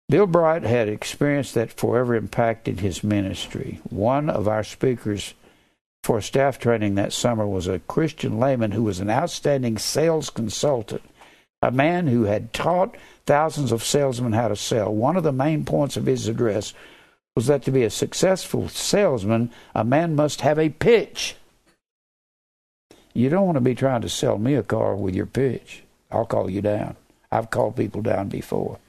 Bill Bright had experience that forever impacted his ministry. One of our speakers for staff training that summer was a Christian layman who was an outstanding sales consultant, a man who had taught thousands of salesmen how to sell. One of the main points of his address was that to be a successful salesman, a man must have a pitch. You don't want to be trying to sell me a car with your pitch. I'll call you down. I've called people down before.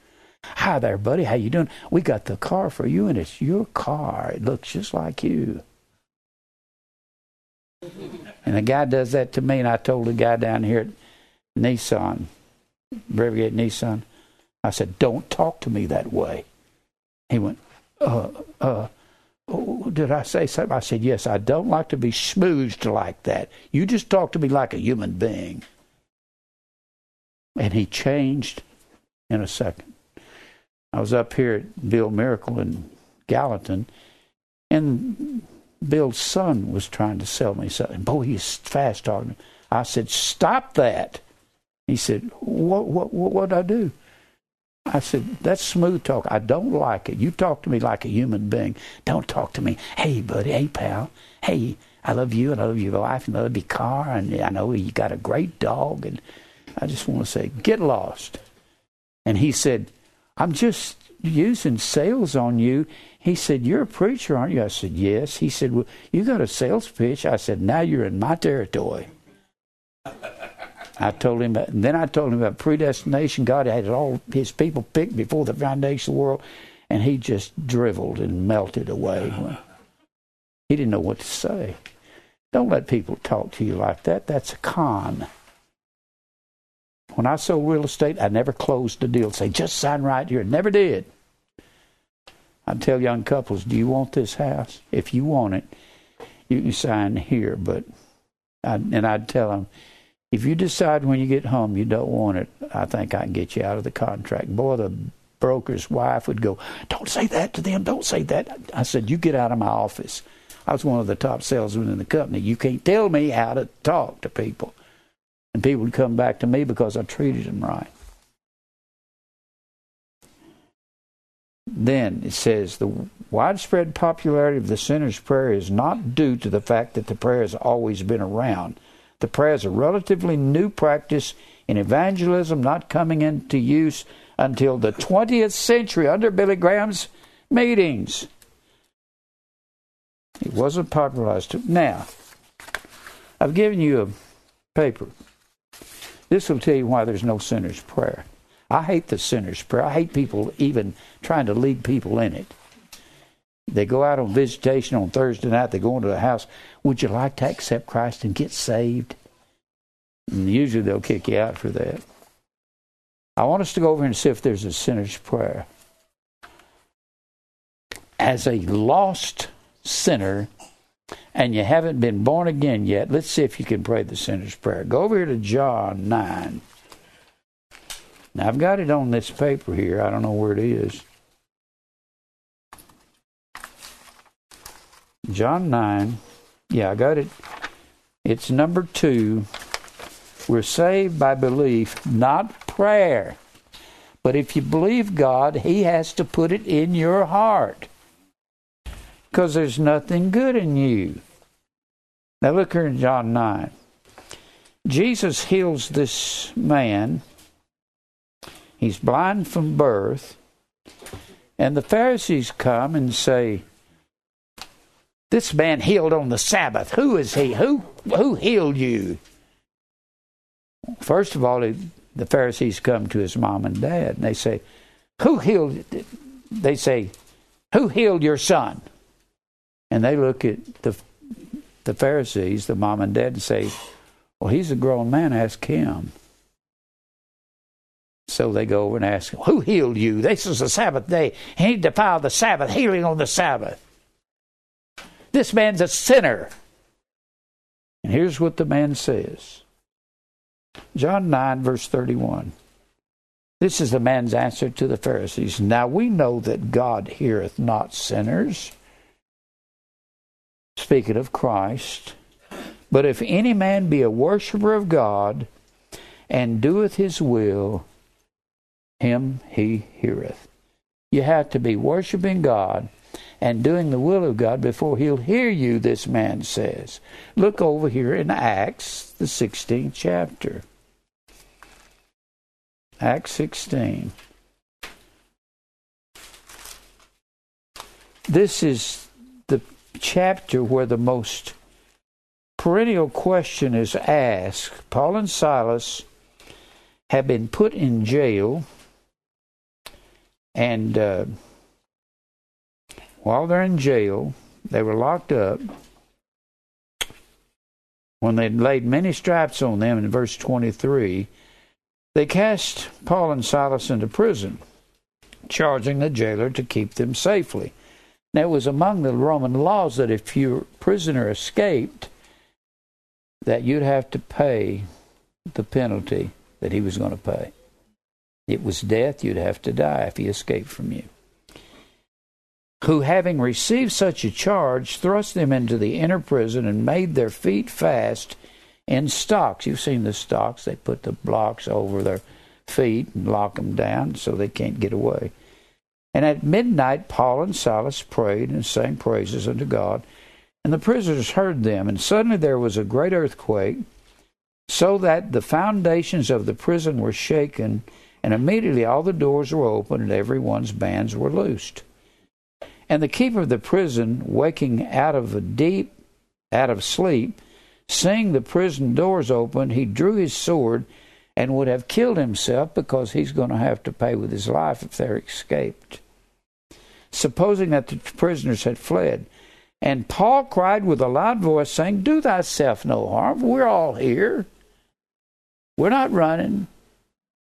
Hi there, buddy. How you doing? We got the car for you, and it's your car. It looks just like you. And the guy does that to me, and I told the guy down here at Nissan, Rivergate Nissan, I said, "Don't talk to me that way." He went, "Uh, uh." Oh, did I say something? I said, Yes, I don't like to be smoothed like that. You just talk to me like a human being. And he changed in a second. I was up here at Bill Miracle in Gallatin, and Bill's son was trying to sell me something. Boy, he's fast talking. I said, Stop that. He said, What what what what'd I do? I said, That's smooth talk. I don't like it. You talk to me like a human being. Don't talk to me. Hey, buddy, hey pal. Hey, I love you and I love your wife and I love your car and I know you got a great dog and I just want to say, get lost. And he said, I'm just using sales on you. He said, You're a preacher, aren't you? I said, Yes. He said, Well, you got a sales pitch. I said, Now you're in my territory. I told him, then I told him about predestination. God had all his people picked before the foundation of the world, and he just driveled and melted away. He didn't know what to say. Don't let people talk to you like that. That's a con. When I sold real estate, I never closed a deal. Say, just sign right here. Never did. I tell young couples, do you want this house? If you want it, you can sign here. But, I, and I'd tell them, if you decide when you get home you don't want it, I think I can get you out of the contract. Boy, the broker's wife would go, don't say that to them. Don't say that. I said, you get out of my office. I was one of the top salesmen in the company. You can't tell me how to talk to people. And people would come back to me because I treated them right. Then it says the widespread popularity of the sinner's prayer is not due to the fact that the prayer has always been around. The prayer is a relatively new practice in evangelism, not coming into use until the 20th century under Billy Graham's meetings. It wasn't popularized. Now, I've given you a paper. This will tell you why there's no sinner's prayer. I hate the sinner's prayer. I hate people even trying to lead people in it. They go out on visitation on Thursday night. They go into the house. Would you like to accept Christ and get saved? And usually they'll kick you out for that. I want us to go over and see if there's a sinner's prayer. As a lost sinner and you haven't been born again yet, let's see if you can pray the sinner's prayer. Go over here to John 9. Now, I've got it on this paper here. I don't know where it is. John 9. Yeah, I got it. It's number 2. We're saved by belief, not prayer. But if you believe God, He has to put it in your heart because there's nothing good in you. Now look here in John 9. Jesus heals this man. He's blind from birth. And the Pharisees come and say, This man healed on the Sabbath. Who is he? Who, who healed you? First of all, the Pharisees come to his mom and dad and they say, Who healed? They say, Who healed your son? And they look at the the Pharisees, the mom and dad, and say, Well, he's a grown man, ask him. So they go over and ask him, Who healed you? This is the Sabbath day. He defiled the Sabbath, healing on the Sabbath. This man's a sinner. And here's what the man says John 9, verse 31. This is the man's answer to the Pharisees. Now we know that God heareth not sinners speaking of Christ. But if any man be a worshipper of God and doeth his will, him he heareth. You have to be worshiping God and doing the will of God before he'll hear you, this man says. Look over here in Acts, the 16th chapter. Acts 16. This is chapter where the most perennial question is asked. Paul and Silas have been put in jail, and uh, while they're in jail, they were locked up. When they'd laid many stripes on them in verse 23, they cast Paul and Silas into prison, charging the jailer to keep them safely. Now, it was among the Roman laws that if your prisoner escaped, that you'd have to pay the penalty that he was going to pay. It was death, you'd have to die if he escaped from you. who, having received such a charge, thrust them into the inner prison and made their feet fast in stocks. You've seen the stocks, they put the blocks over their feet and lock them down so they can't get away. And at midnight, Paul and Silas prayed and sang praises unto God. And the prisoners heard them. And suddenly there was a great earthquake, so that the foundations of the prison were shaken. And immediately all the doors were opened, and every one's bands were loosed. And the keeper of the prison, waking out of a deep, out of sleep, seeing the prison doors open, he drew his sword and would have killed himself because he's going to have to pay with his life if they're escaped. Supposing that the prisoners had fled. And Paul cried with a loud voice, saying, Do thyself no harm. We're all here. We're not running.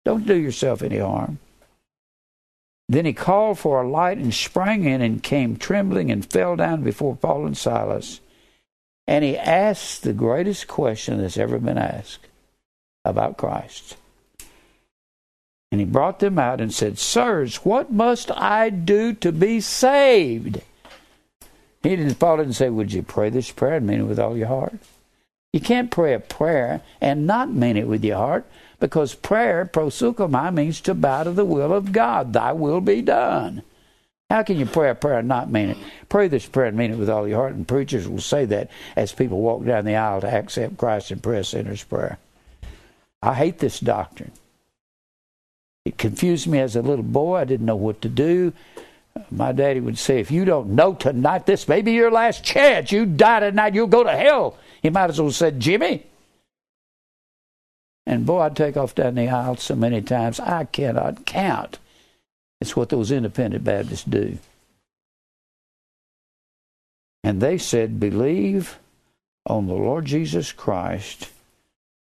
Don't do yourself any harm. Then he called for a light and sprang in and came trembling and fell down before Paul and Silas. And he asked the greatest question that's ever been asked about Christ. And he brought them out and said, Sirs, what must I do to be saved? He didn't Paul didn't say, Would you pray this prayer and mean it with all your heart? You can't pray a prayer and not mean it with your heart because prayer, proseuchomai, means to bow to the will of God. Thy will be done. How can you pray a prayer and not mean it? Pray this prayer and mean it with all your heart, and preachers will say that as people walk down the aisle to accept Christ and pray a sinner's prayer. I hate this doctrine. It confused me as a little boy. I didn't know what to do. My daddy would say, If you don't know tonight, this may be your last chance. You die tonight, you'll go to hell. He might as well have said, Jimmy, and boy, I'd take off down the aisle so many times I cannot count. It's what those independent Baptists do. And they said, Believe on the Lord Jesus Christ,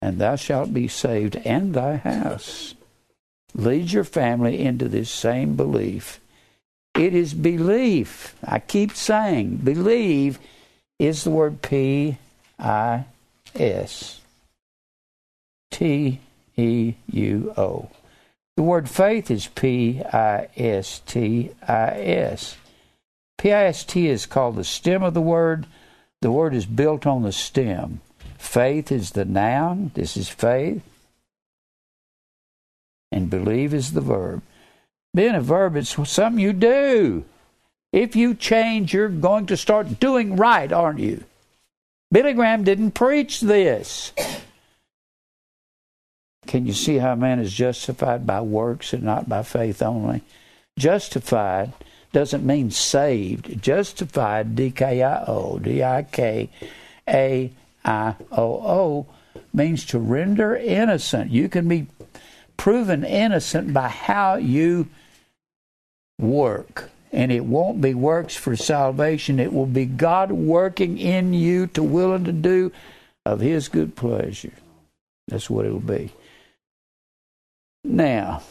and thou shalt be saved and thy house. Lead your family into this same belief. It is belief. I keep saying, believe is the word P I S. T E U O. The word faith is P I S T I S. P I S T is called the stem of the word. The word is built on the stem. Faith is the noun. This is faith. And believe is the verb. Being a verb, it's something you do. If you change, you're going to start doing right, aren't you? Billy Graham didn't preach this. Can you see how man is justified by works and not by faith only? Justified doesn't mean saved. Justified, D K I O, D I K A I O O, means to render innocent. You can be proven innocent by how you work. And it won't be works for salvation. It will be God working in you to will and to do of His good pleasure. That's what it will be. Now,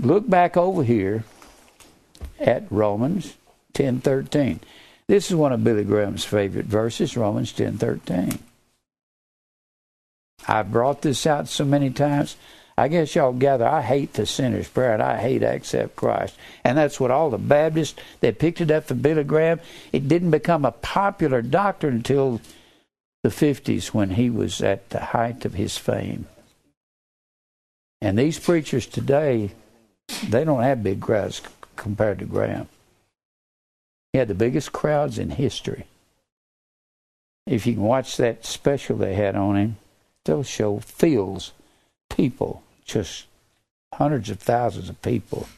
look back over here at Romans 10:13. This is one of Billy Graham's favorite verses, Romans 10:13. I've brought this out so many times. I guess y'all gather I hate the sinner's prayer and I hate accept Christ. And that's what all the Baptists they picked it up from Billy Graham. It didn't become a popular doctrine until the 50s when he was at the height of his fame. And these preachers today, they don't have big crowds compared to Graham. He had the biggest crowds in history. If you can watch that special they had on him, they'll show fields, people, just hundreds of thousands of people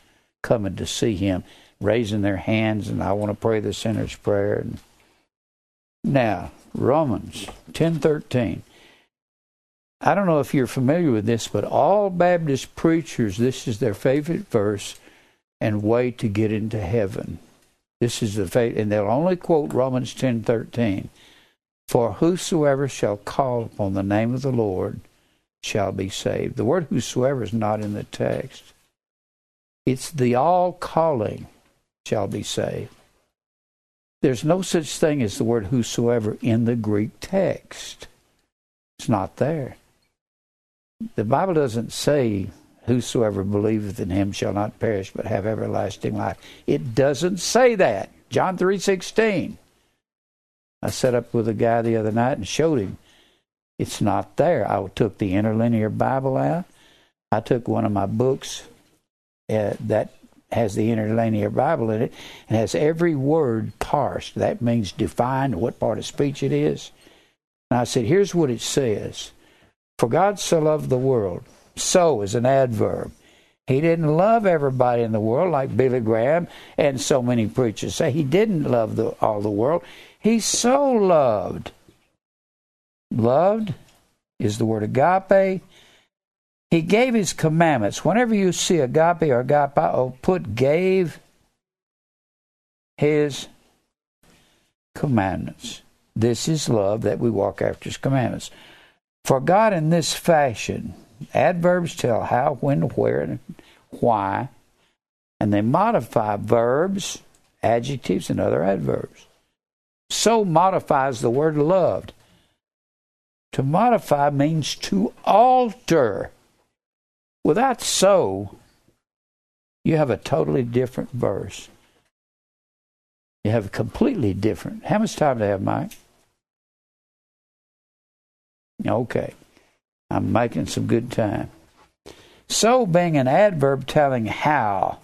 coming to see him, raising their hands, and I want to pray the sinner's prayer. Now, Romans ten thirteen. I don't know if you're familiar with this, but all Baptist preachers, this is their favorite verse and way to get into heaven. This is the faith, and they'll only quote Romans ten thirteen. For whosoever shall call upon the name of the Lord shall be saved. The word whosoever is not in the text. It's the all calling shall be saved. There's no such thing as the word whosoever in the Greek text. It's not there. The Bible doesn't say, Whosoever believeth in him shall not perish but have everlasting life. It doesn't say that. John 3:16. I set up with a guy the other night and showed him it's not there. I took the interlinear Bible out. I took one of my books uh, that has the interlinear Bible in it and has every word parsed. That means defined what part of speech it is. And I said, here's what it says. For God so loved the world. So is an adverb. He didn't love everybody in the world like Billy Graham and so many preachers say. He didn't love the, all the world. He so loved. Loved is the word agape. He gave his commandments. Whenever you see agape or agapao, put gave his commandments. This is love that we walk after his commandments. For God in this fashion, adverbs tell how, when, where, and why, and they modify verbs, adjectives, and other adverbs. So modifies the word loved. To modify means to alter. Without so, you have a totally different verse. You have a completely different. How much time do I have, Mike? Okay. I'm making some good time. So being an adverb telling how.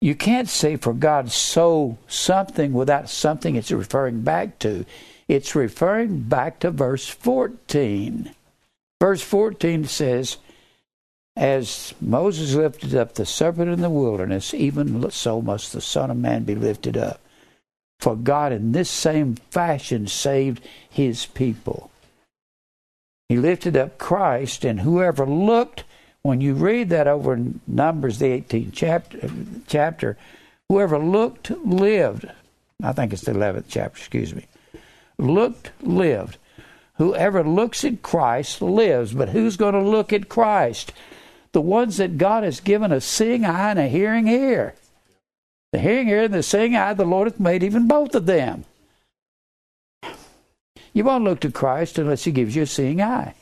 You can't say for God so something without something it's referring back to. It's referring back to verse 14. Verse 14 says, As Moses lifted up the serpent in the wilderness, even so must the Son of Man be lifted up. For God in this same fashion saved his people. He lifted up Christ, and whoever looked, when you read that over in Numbers, the 18th chapter, chapter whoever looked lived. I think it's the 11th chapter, excuse me. Looked, lived. Whoever looks at Christ lives, but who's going to look at Christ? The ones that God has given a seeing eye and a hearing ear. The hearing ear and the seeing eye, the Lord hath made even both of them. You won't look to Christ unless He gives you a seeing eye.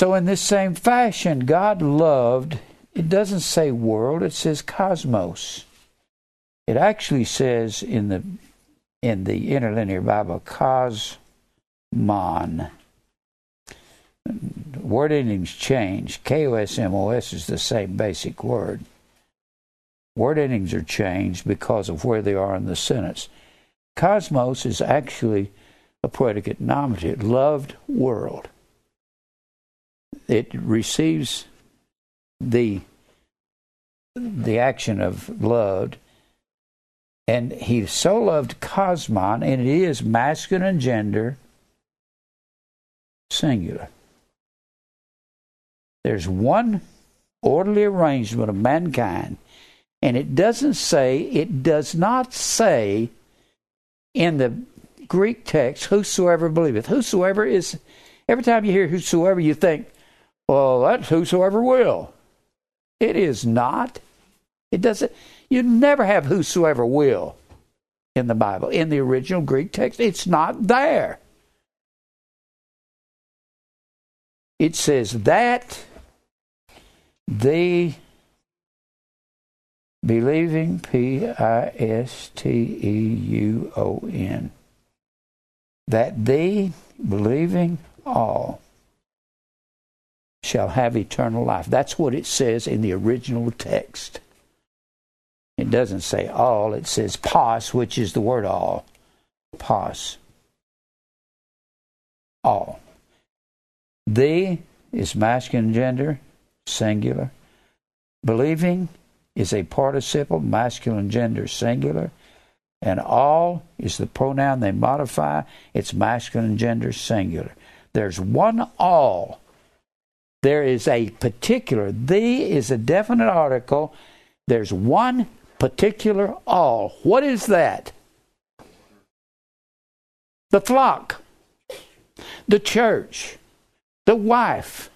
So, in this same fashion, God loved, it doesn't say world, it says cosmos. It actually says in the in the interlinear Bible, cosmon. Word endings change. K-O-S-M-O-S is the same basic word. Word endings are changed because of where they are in the sentence. Cosmos is actually a predicate nominative, loved world. It receives the the action of love and he so loved Cosmon, and it is masculine gender, singular. There's one orderly arrangement of mankind, and it doesn't say, it does not say in the Greek text, whosoever believeth. Whosoever is, every time you hear whosoever, you think, well, that's whosoever will. It is not. It doesn't. You never have whosoever will in the Bible. In the original Greek text, it's not there. It says that the believing, P I S T E U O N, that the believing all shall have eternal life. That's what it says in the original text. It doesn't say all, it says pos, which is the word all. Pos. All. The is masculine gender, singular. Believing is a participle, masculine gender, singular. And all is the pronoun they modify, it's masculine gender, singular. There's one all. There is a particular, the is a definite article. There's one particular all. What is that? The flock, the church, the wife,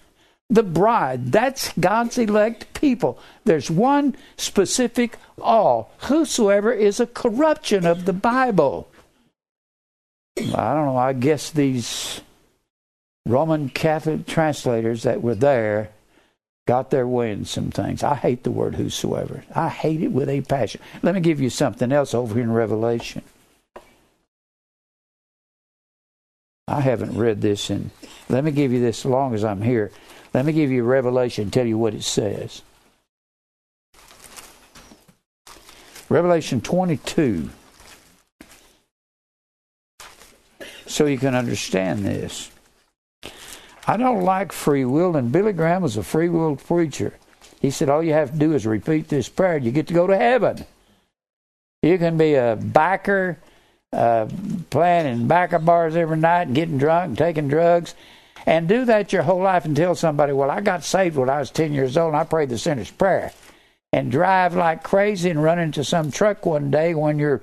the bride. That's God's elect people. There's one specific all. Whosoever is a corruption of the Bible. I don't know, I guess these Roman Catholic translators that were there got their way in some things. I hate the word whosoever. I hate it with a passion. Let me give you something else over here in Revelation. I haven't read this and let me give you this as long as I'm here. Let me give you Revelation and tell you what it says. Revelation 22. So you can understand this. I don't like free will, and Billy Graham was a free will preacher. He said, All you have to do is repeat this prayer, and you get to go to heaven. You can be a biker, uh, playing in biker bars every night and getting drunk and taking drugs, and do that your whole life and tell somebody, Well, I got saved when I was 10 years old and I prayed the sinner's prayer. And drive like crazy and run into some truck one day when you're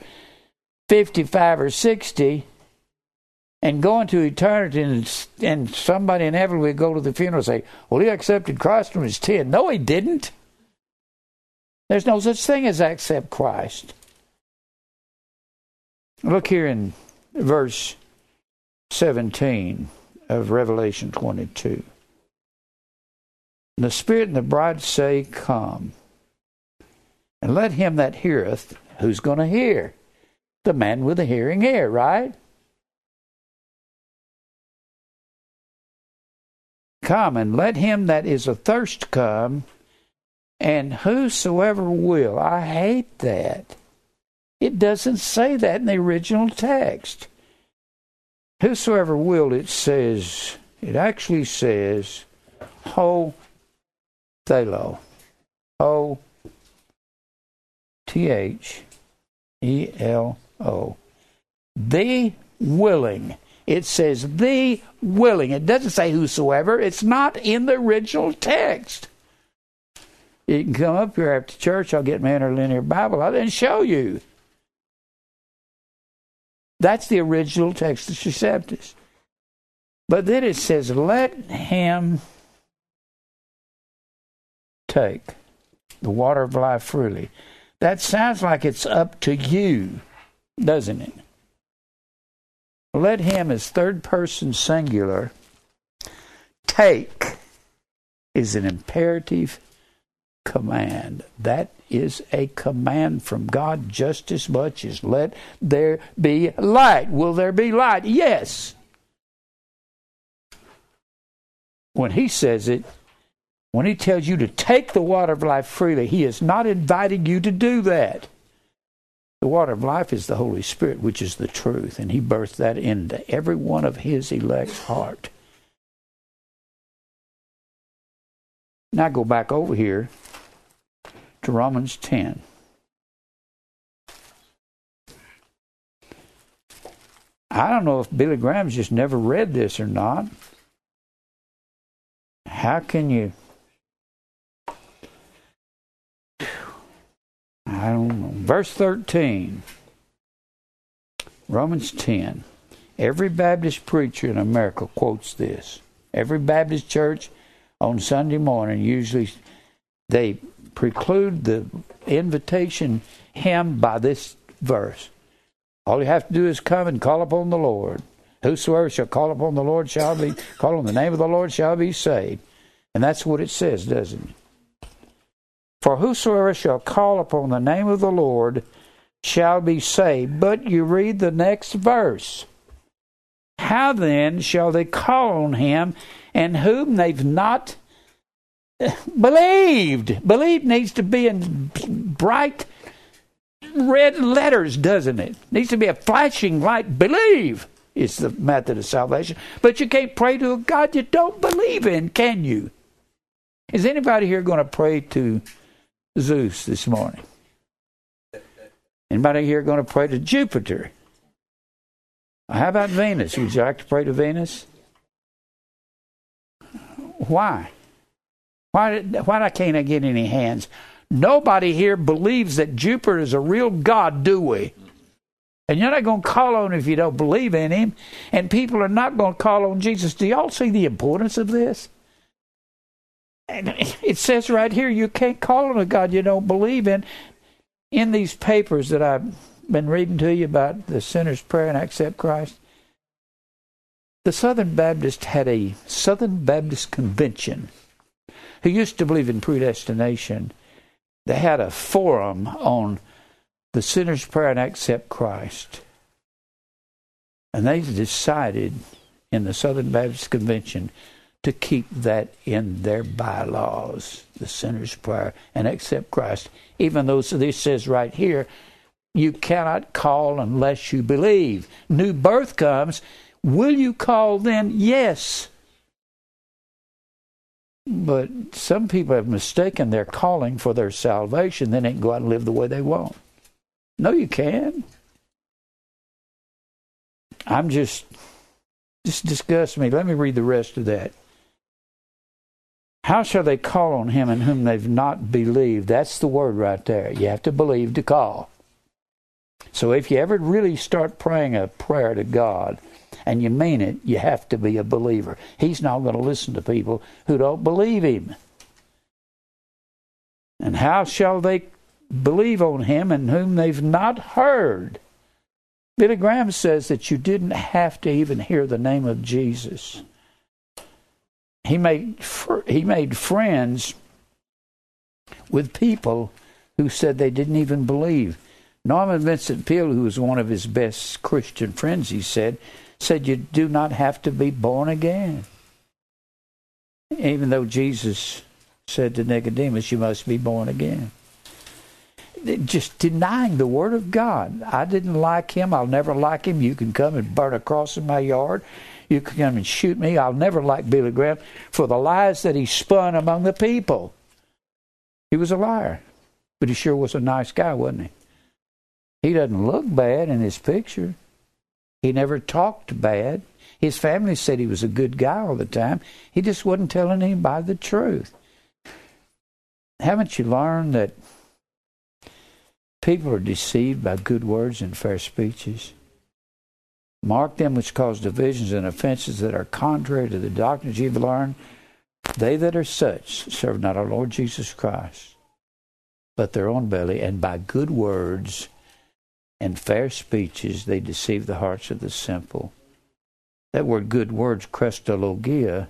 55 or 60 and go into eternity and, and somebody inevitably go to the funeral and say, Well, he accepted Christ when he was 10. No, he didn't. There's no such thing as accept Christ. Look here in verse 17 of Revelation 22. The Spirit and the bride say, Come. And let him that heareth, who's going to hear? The man with the hearing ear, right? Come and let him that is athirst come, and whosoever will. I hate that. It doesn't say that in the original text. Whosoever will, it says, it actually says, ho thelo. Ho T H E L O. The willing. It says the willing. It doesn't say whosoever. It's not in the original text. You can come up here after church. I'll get my interlinear Bible out and show you. That's the original Textus Receptus. But then it says, let him take the water of life freely. That sounds like it's up to you, doesn't it? Let him as third person singular take is an imperative command. That is a command from God just as much as let there be light. Will there be light? Yes. When he says it, when he tells you to take the water of life freely, he is not inviting you to do that. The water of life is the Holy Spirit, which is the truth, and He birthed that into every one of His elect's heart. Now go back over here to Romans 10. I don't know if Billy Graham's just never read this or not. How can you I don't know. Verse 13, Romans 10. Every Baptist preacher in America quotes this. Every Baptist church on Sunday morning usually they preclude the invitation hymn by this verse. All you have to do is come and call upon the Lord. Whosoever shall call upon the Lord shall be call on the name of the Lord shall be saved. And that's what it says, doesn't it? For whosoever shall call upon the name of the Lord shall be saved. But you read the next verse. How then shall they call on him and whom they've not eh, believed? Believe needs to be in bright red letters, doesn't it? Needs to be a flashing light. Believe is the method of salvation. But you can't pray to a God you don't believe in, can you? Is anybody here going to pray to Zeus this morning? Anybody here going to pray to Jupiter? How about Venus? Would you like to pray to Venus? Why? Why, why can't I get any hands? Nobody here believes that Jupiter is a real God, do we? And you're not going to call on him if you don't believe in him. And people are not going to call on Jesus. Do y'all see the importance of this? And it says right here, you can't call on a God you don't believe in. In these papers that I've been reading to you about the sinner's prayer and accept Christ, the Southern Baptist had a Southern Baptist convention who used to believe in predestination, they had a forum on the sinner's prayer and accept Christ. And they decided in the Southern Baptist Convention to keep that in their bylaws, the sinner's prayer and accept Christ. Even though this says right here, you cannot call unless you believe. New birth comes. Will you call then? Yes. But some people have mistaken their calling for their salvation. Then they can go out and live the way they want. No, you can. I'm just, just disgust me. Let me read the rest of that. How shall they call on him in whom they've not believed? That's the word right there. You have to believe to call. So if you ever really start praying a prayer to God, and you mean it, you have to be a believer. He's not going to listen to people who don't believe him. And how shall they believe on him in whom they've not heard? Billy Graham says that you didn't have to even hear the name of Jesus. He made he made friends with people who said they didn't even believe. Norman Vincent Peale, who was one of his best Christian friends, he said, said you do not have to be born again. Even though Jesus said to Nicodemus, you must be born again. Just denying the Word of God. I didn't like him. I'll never like him. You can come and burn a cross in my yard. You can come and shoot me. I'll never like Billy Graham for the lies that he spun among the people. He was a liar, but he sure was a nice guy, wasn't he? He doesn't look bad in his picture. He never talked bad. His family said he was a good guy all the time. He just wasn't telling anybody the truth. Haven't you learned that people are deceived by good words and fair speeches? Mark them which cause divisions and offenses that are contrary to the doctrines you've learned. They that are such serve not our Lord Jesus Christ, but their own belly, and by good words and fair speeches they deceive the hearts of the simple. That word good words, chrestologia,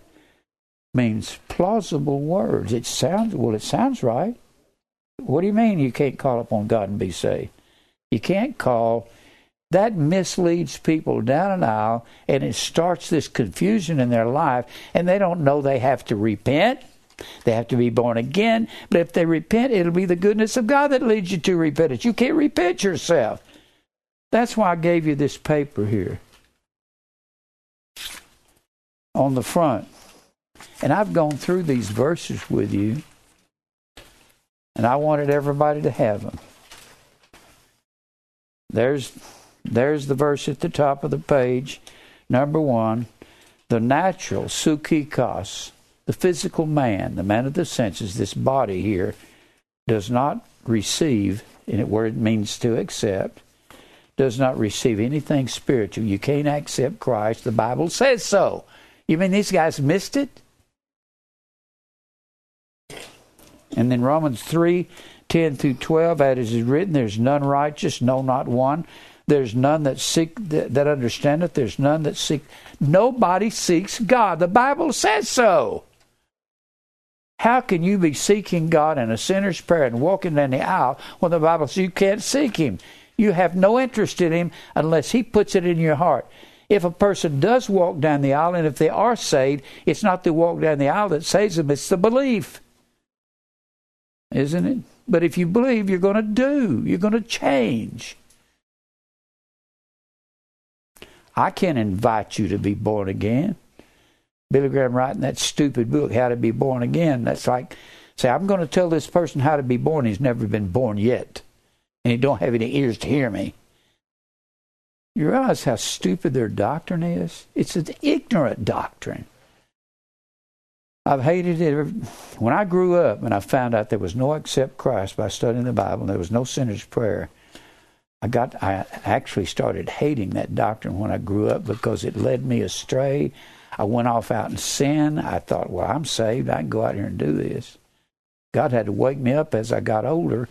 means plausible words. It sounds well, it sounds right. What do you mean you can't call upon God and be saved? You can't call that misleads people down an aisle and it starts this confusion in their life and they don't know they have to repent. They have to be born again. But if they repent, it'll be the goodness of God that leads you to repentance. You can't repent yourself. That's why I gave you this paper here on the front. And I've gone through these verses with you, and I wanted everybody to have them. There's, there's the verse at the top of the page, number one. The natural, psychikos, the physical man, the man of the senses, this body here, does not receive, and where it means to accept, does not receive anything spiritual. You can't accept Christ. The Bible says so. You mean these guys missed it? And then Romans 3 10 through 12, as is written, there's none righteous, no, not one. There's none that seek that, that understandeth. There's none that seek. Nobody seeks God. The Bible says so. How can you be seeking God in a sinner's prayer and walking down the aisle when the Bible says you can't seek Him? You have no interest in Him unless He puts it in your heart. If a person does walk down the aisle and if they are saved, it's not the walk down the aisle that saves them, it's the belief. Isn't it? But if you believe, you're going to do, you're going to change. I can't invite you to be born again. Billy Graham writing that stupid book, How to Be Born Again, that's like, say, I'm going to tell this person how to be born. He's never been born yet and he don't have any ears to hear me. You realize how stupid their doctrine is? It's an ignorant doctrine. I've hated it. When I grew up and I found out there was no accept Christ by studying the Bible, there was no sinner's prayer, I got I actually started hating that doctrine when I grew up because it led me astray. I went off out in sin. I thought, well, I'm saved. I can go out here and do this. God had to wake me up as I got older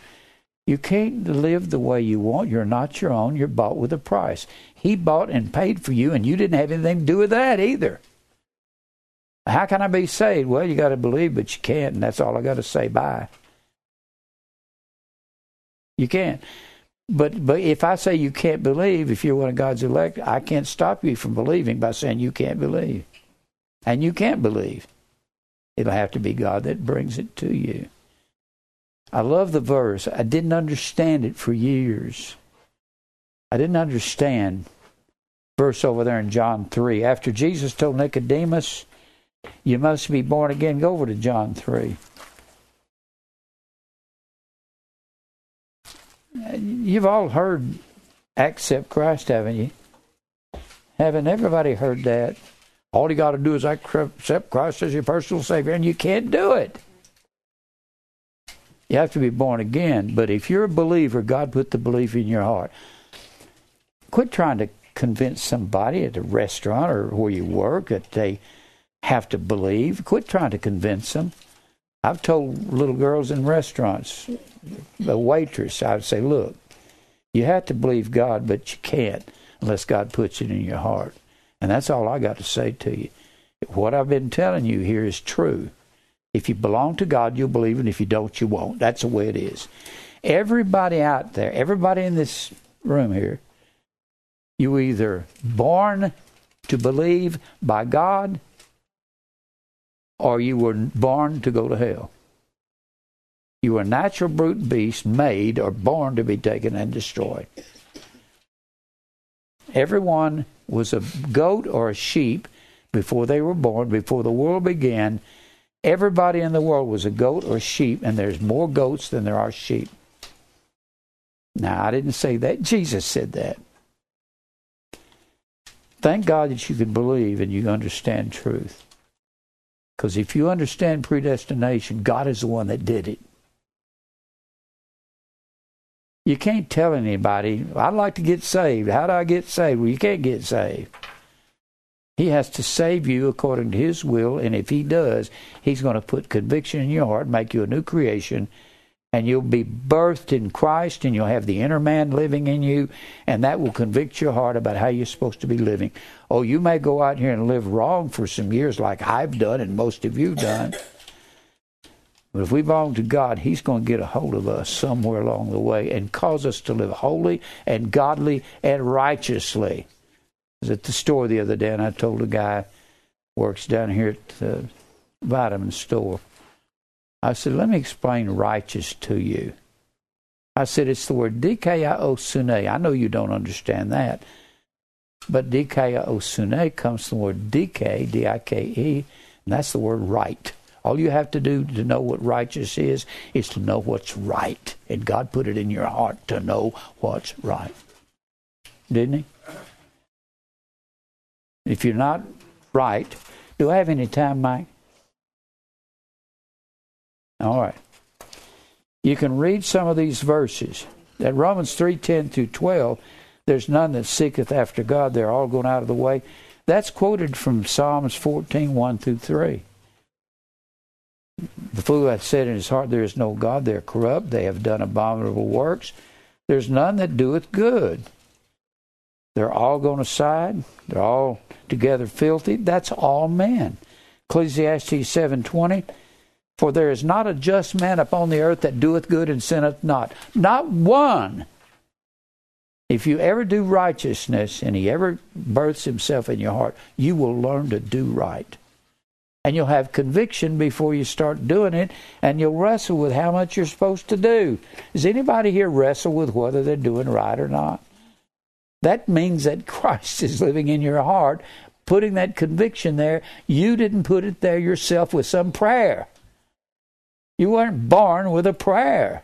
you can't live the way you want. You're not your own. You're bought with a price. He bought and paid for you, and you didn't have anything to do with that either. How can I be saved? Well, you got to believe, but you can't, and that's all I got to say. Bye. You can't. But but if I say you can't believe, if you're one of God's elect, I can't stop you from believing by saying you can't believe, and you can't believe. It'll have to be God that brings it to you. I love the verse. I didn't understand it for years. I didn't understand verse over there in John 3. After Jesus told Nicodemus, You must be born again, go over to John 3. You've all heard accept Christ, haven't you? Haven't everybody heard that? All you got to do is accept Christ as your personal Savior, and you can't do it. You have to be born again. But if you're a believer, God put the belief in your heart. Quit trying to convince somebody at a restaurant or where you work that they have to believe. Quit trying to convince them. I've told little girls in restaurants, the waitress, I would say, look, you have to believe God, but you can't unless God puts it in your heart. And that's all I got to say to you. What I've been telling you here is true. If you belong to God, you'll believe, and if you don't, you won't. That's the way it is. Everybody out there, everybody in this room here, you either born to believe by God or you were born to go to hell. You were a natural brute beast made or born to be taken and destroyed. Everyone was a goat or a sheep before they were born, before the world began, Everybody in the world was a goat or a sheep, and there's more goats than there are sheep. Now, I didn't say that. Jesus said that. Thank God that you can believe and you understand truth. Because if you understand predestination, God is the one that did it. You can't tell anybody, I'd like to get saved. How do I get saved? Well, you can't get saved. He has to save you according to His will, and if He does, He's going to put conviction in your heart, make you a new creation, and you'll be birthed in Christ, and you'll have the inner man living in you, and that will convict your heart about how you're supposed to be living. Oh, you may go out here and live wrong for some years, like I've done, and most of you've done. But if we belong to God, He's going to get a hold of us somewhere along the way and cause us to live holy and godly and righteously I was at the store the other day, and I told a guy works down here at the vitamin store. I said, "Let me explain righteous to you." I said, "It's the word dikaiosune. I know you don't understand that, but dikaiosune comes from the word dike, d-i-k-e, and that's the word right." All you have to do to know what righteous is is to know what's right. And God put it in your heart to know what's right. Didn't He? If you're not right, do I have any time, Mike? All right. You can read some of these verses. That Romans 3:10 through 12, there's none that seeketh after God, they're all going out of the way. That's quoted from Psalms 14, 1 through 3. The fool hath said in his heart, There is no God, they are corrupt, they have done abominable works. There's none that doeth good. They're all gone aside. They're all together filthy. That's all men. Ecclesiastes 7:20 For there is not a just man upon the earth that doeth good and sinneth not. Not one. If you ever do righteousness and he ever births himself in your heart, you will learn to do right. And you'll have conviction before you start doing it, and you'll wrestle with how much you're supposed to do. Does anybody here wrestle with whether they're doing right or not? That means that Christ is living in your heart, putting that conviction there. You didn't put it there yourself with some prayer. You weren't born with a prayer.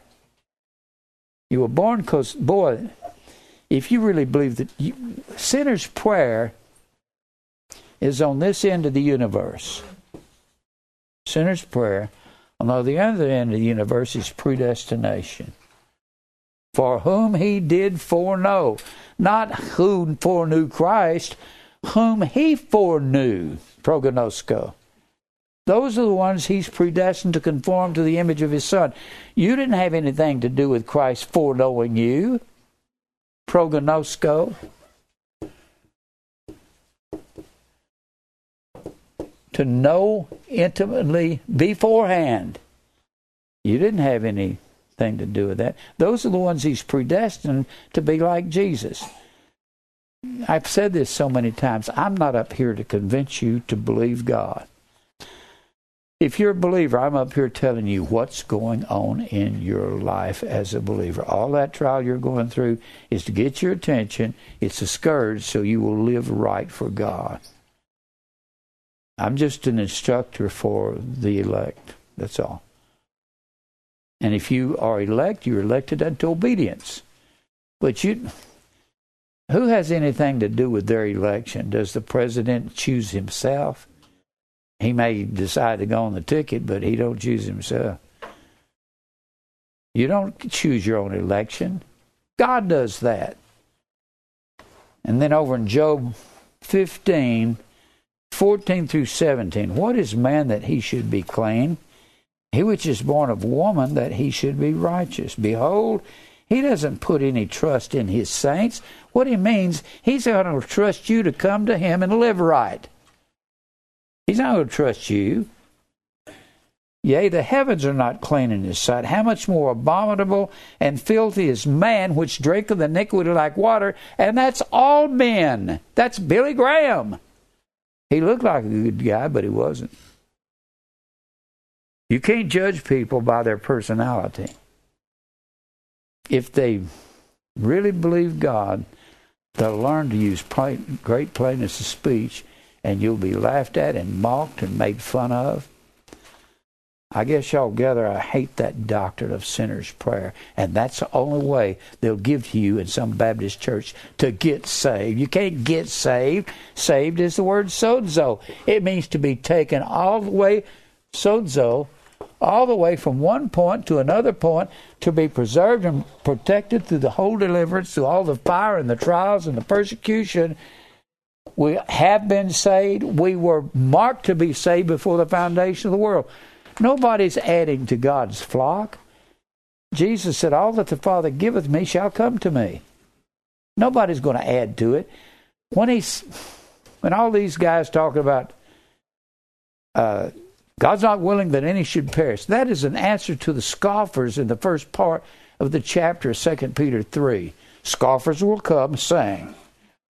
You were born because, boy, if you really believe that you, sinner's prayer is on this end of the universe. Sinner's prayer. On the other end of the universe is predestination. For whom he did foreknow not who foreknew Christ, whom he foreknew, prognosko. Those are the ones he's predestined to conform to the image of his son. You didn't have anything to do with Christ foreknowing you. Prognosko. to know intimately beforehand. You didn't have anything to do with that. Those are the ones he's predestined to be like Jesus. I've said this so many times. I'm not up here to convince you to believe God. If you're a believer, I'm up here telling you what's going on in your life as a believer. All that trial you're going through is to get your attention. It's a scourge so you will live right for God. I'm just an instructor for the elect. That's all. And if you are elect, you're elected unto obedience. But you who has anything to do with their election? Does the president choose himself? He may decide to go on the ticket, but he don't choose himself. You don't choose your own election. God does that. And then over in Job 15, 14 through 17, what is man that he should be clean? He which is born of woman that he should be righteous. Behold, he doesn't put any trust in his saints. What he means, he's going to trust you to come to him and live right. He's not going to trust you. Yea, the heavens are not clean in his sight. How much more abominable and filthy is man which drinketh iniquity like water? And that's all men. That's Billy Graham. He looked like a good guy, but he wasn't. You can't judge people by their personality. If they really believe God, they'll learn to use plain, great plainness of speech and you'll be laughed at and mocked and made fun of. I guess y'all gather I hate that doctrine of sinner's prayer. And that's the only way they'll give to you in some Baptist church to get saved. You can't get saved. Saved is the word sozo. It means to be taken all the way, sozo, all the way from one point to another point to be preserved and protected through the whole deliverance, through all the fire and the trials and the persecution we have been saved. We were marked to be saved before the foundation of the world. Nobody's adding to God's flock. Jesus said, All that the Father giveth me shall come to me. Nobody's going to add to it. When he's when all these guys talking about uh, God's not willing that any should perish, that is an answer to the scoffers in the first part of the chapter, of 2 Peter 3. Scoffers will come saying,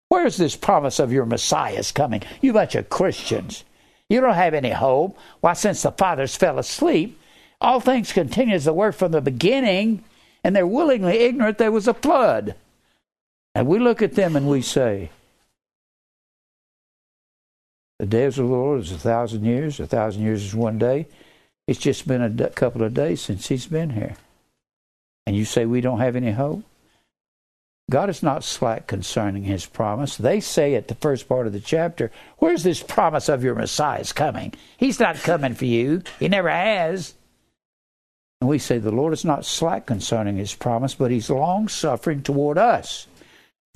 Where's this promise of your Messiah's coming? You bunch of Christians. You don't have any hope. Why, since the fathers fell asleep, all things continue as they were from the beginning, and they're willingly ignorant there was a flood. And we look at them and we say, The days of the Lord is a thousand years, a thousand years is one day. It's just been a couple of days since He's been here. And you say we don't have any hope? God is not slack concerning his promise. They say at the first part of the chapter, Where's this promise of your Messiah's coming? He's not coming for you. He never has. And we say, The Lord is not slack concerning his promise, but he's long suffering toward us,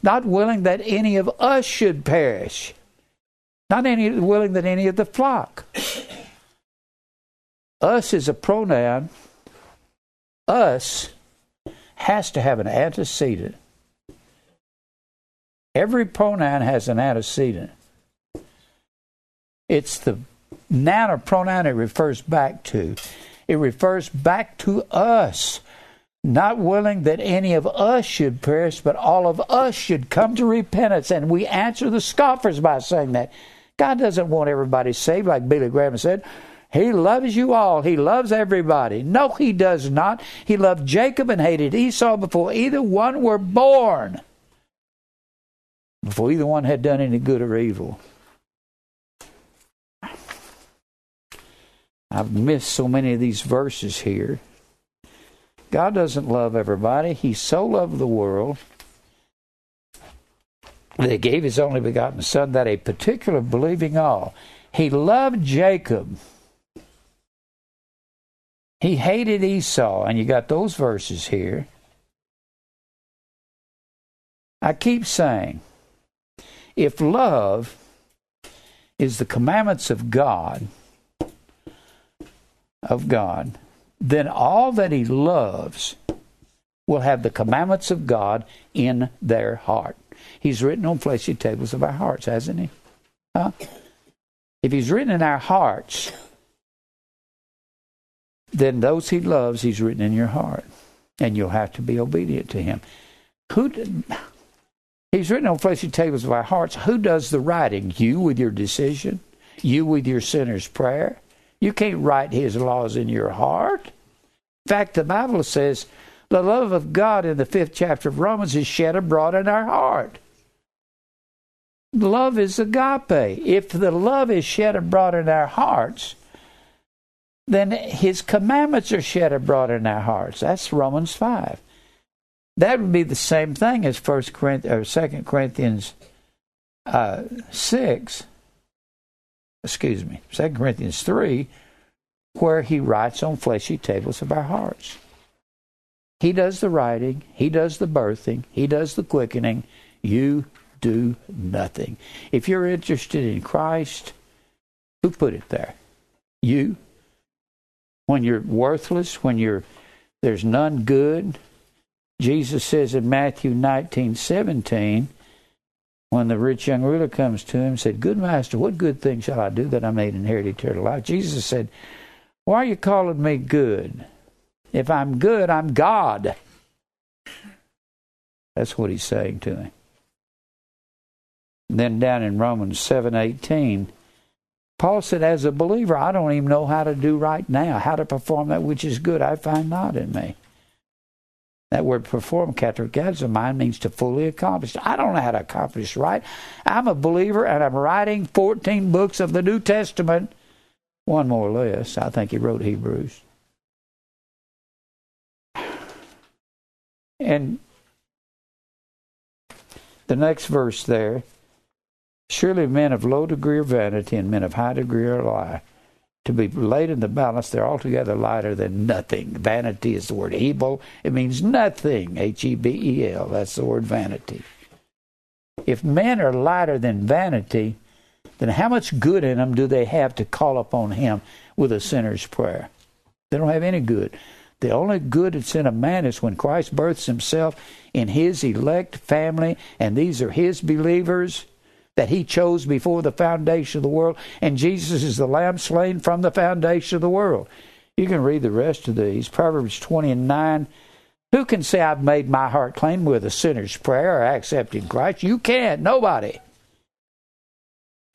not willing that any of us should perish, not any, willing that any of the flock. us is a pronoun. Us has to have an antecedent Every pronoun has an antecedent. It's the noun or pronoun it refers back to. It refers back to us, not willing that any of us should perish, but all of us should come to repentance. And we answer the scoffers by saying that. God doesn't want everybody saved, like Billy Graham said. He loves you all. He loves everybody. No, he does not. He loved Jacob and hated Esau before either one were born before either one had done any good or evil. I've missed so many of these verses here. God doesn't love everybody. He so loved the world that he gave his only begotten Son that a particular believing all. He loved Jacob. He hated Esau, and you got those verses here. I keep saying, if love is the commandments of God, of God, then all that he loves will have the commandments of God in their heart. He's written on fleshy tables of our hearts, hasn't he? Huh? If he's written in our hearts, then those he loves, he's written in your heart. And you'll have to be obedient to him. Who did, he's written on fleshy tables of our hearts. Who does the writing? You with your decision? You with your sinner's prayer? You can't write his laws in your heart. In fact, the Bible says the love of God in the fifth chapter of Romans is shed abroad in our heart. Love is agape. If the love is shed abroad in our hearts, then his commandments are shed abroad in our hearts. That's Romans 5. That would be the same thing as First Corinthians or 2 Corinthians uh, 6. Excuse me, 2 Corinthians 3, where he writes on fleshy tables of our hearts. He does the writing, he does the birthing, he does the quickening. You do nothing. If you're interested in Christ, who put it there? You. When you're worthless, when you're there's none good. Jesus says in Matthew 19, 17, when the rich young ruler comes to him, said, Good master, what good thing shall I do that I may inherit eternal life? Jesus said, Why are you calling me good? If I'm good, I'm God. That's what he's saying to him. Then down in Romans 7:18, Paul said, as a believer, I don't even know how to do right now, how to perform that which is good. I find not in me. That word perform, katergazomai, means to fully accomplish. I don't know how to accomplish right. I'm a believer and I'm writing 14 books of the New Testament, one more or less. I think he wrote Hebrews. And the next verse there surely men of low degree of vanity and men of high degree are lie. To be laid in the balance, they're altogether lighter than nothing. Vanity is the word hebel. It means nothing. H E B E L. That's the word vanity. If men are lighter than vanity, then how much good in them do they have to call upon Him with a sinner's prayer? They don't have any good. The only good that's in a man is when Christ births himself in his elect family, and these are his believers that he chose before the foundation of the world, and Jesus is the lamb slain from the foundation of the world. You can read the rest of these. Proverbs 20 and 9. Who can say, I've made my heart clean with a sinner's prayer or accepting Christ? You can't. Nobody.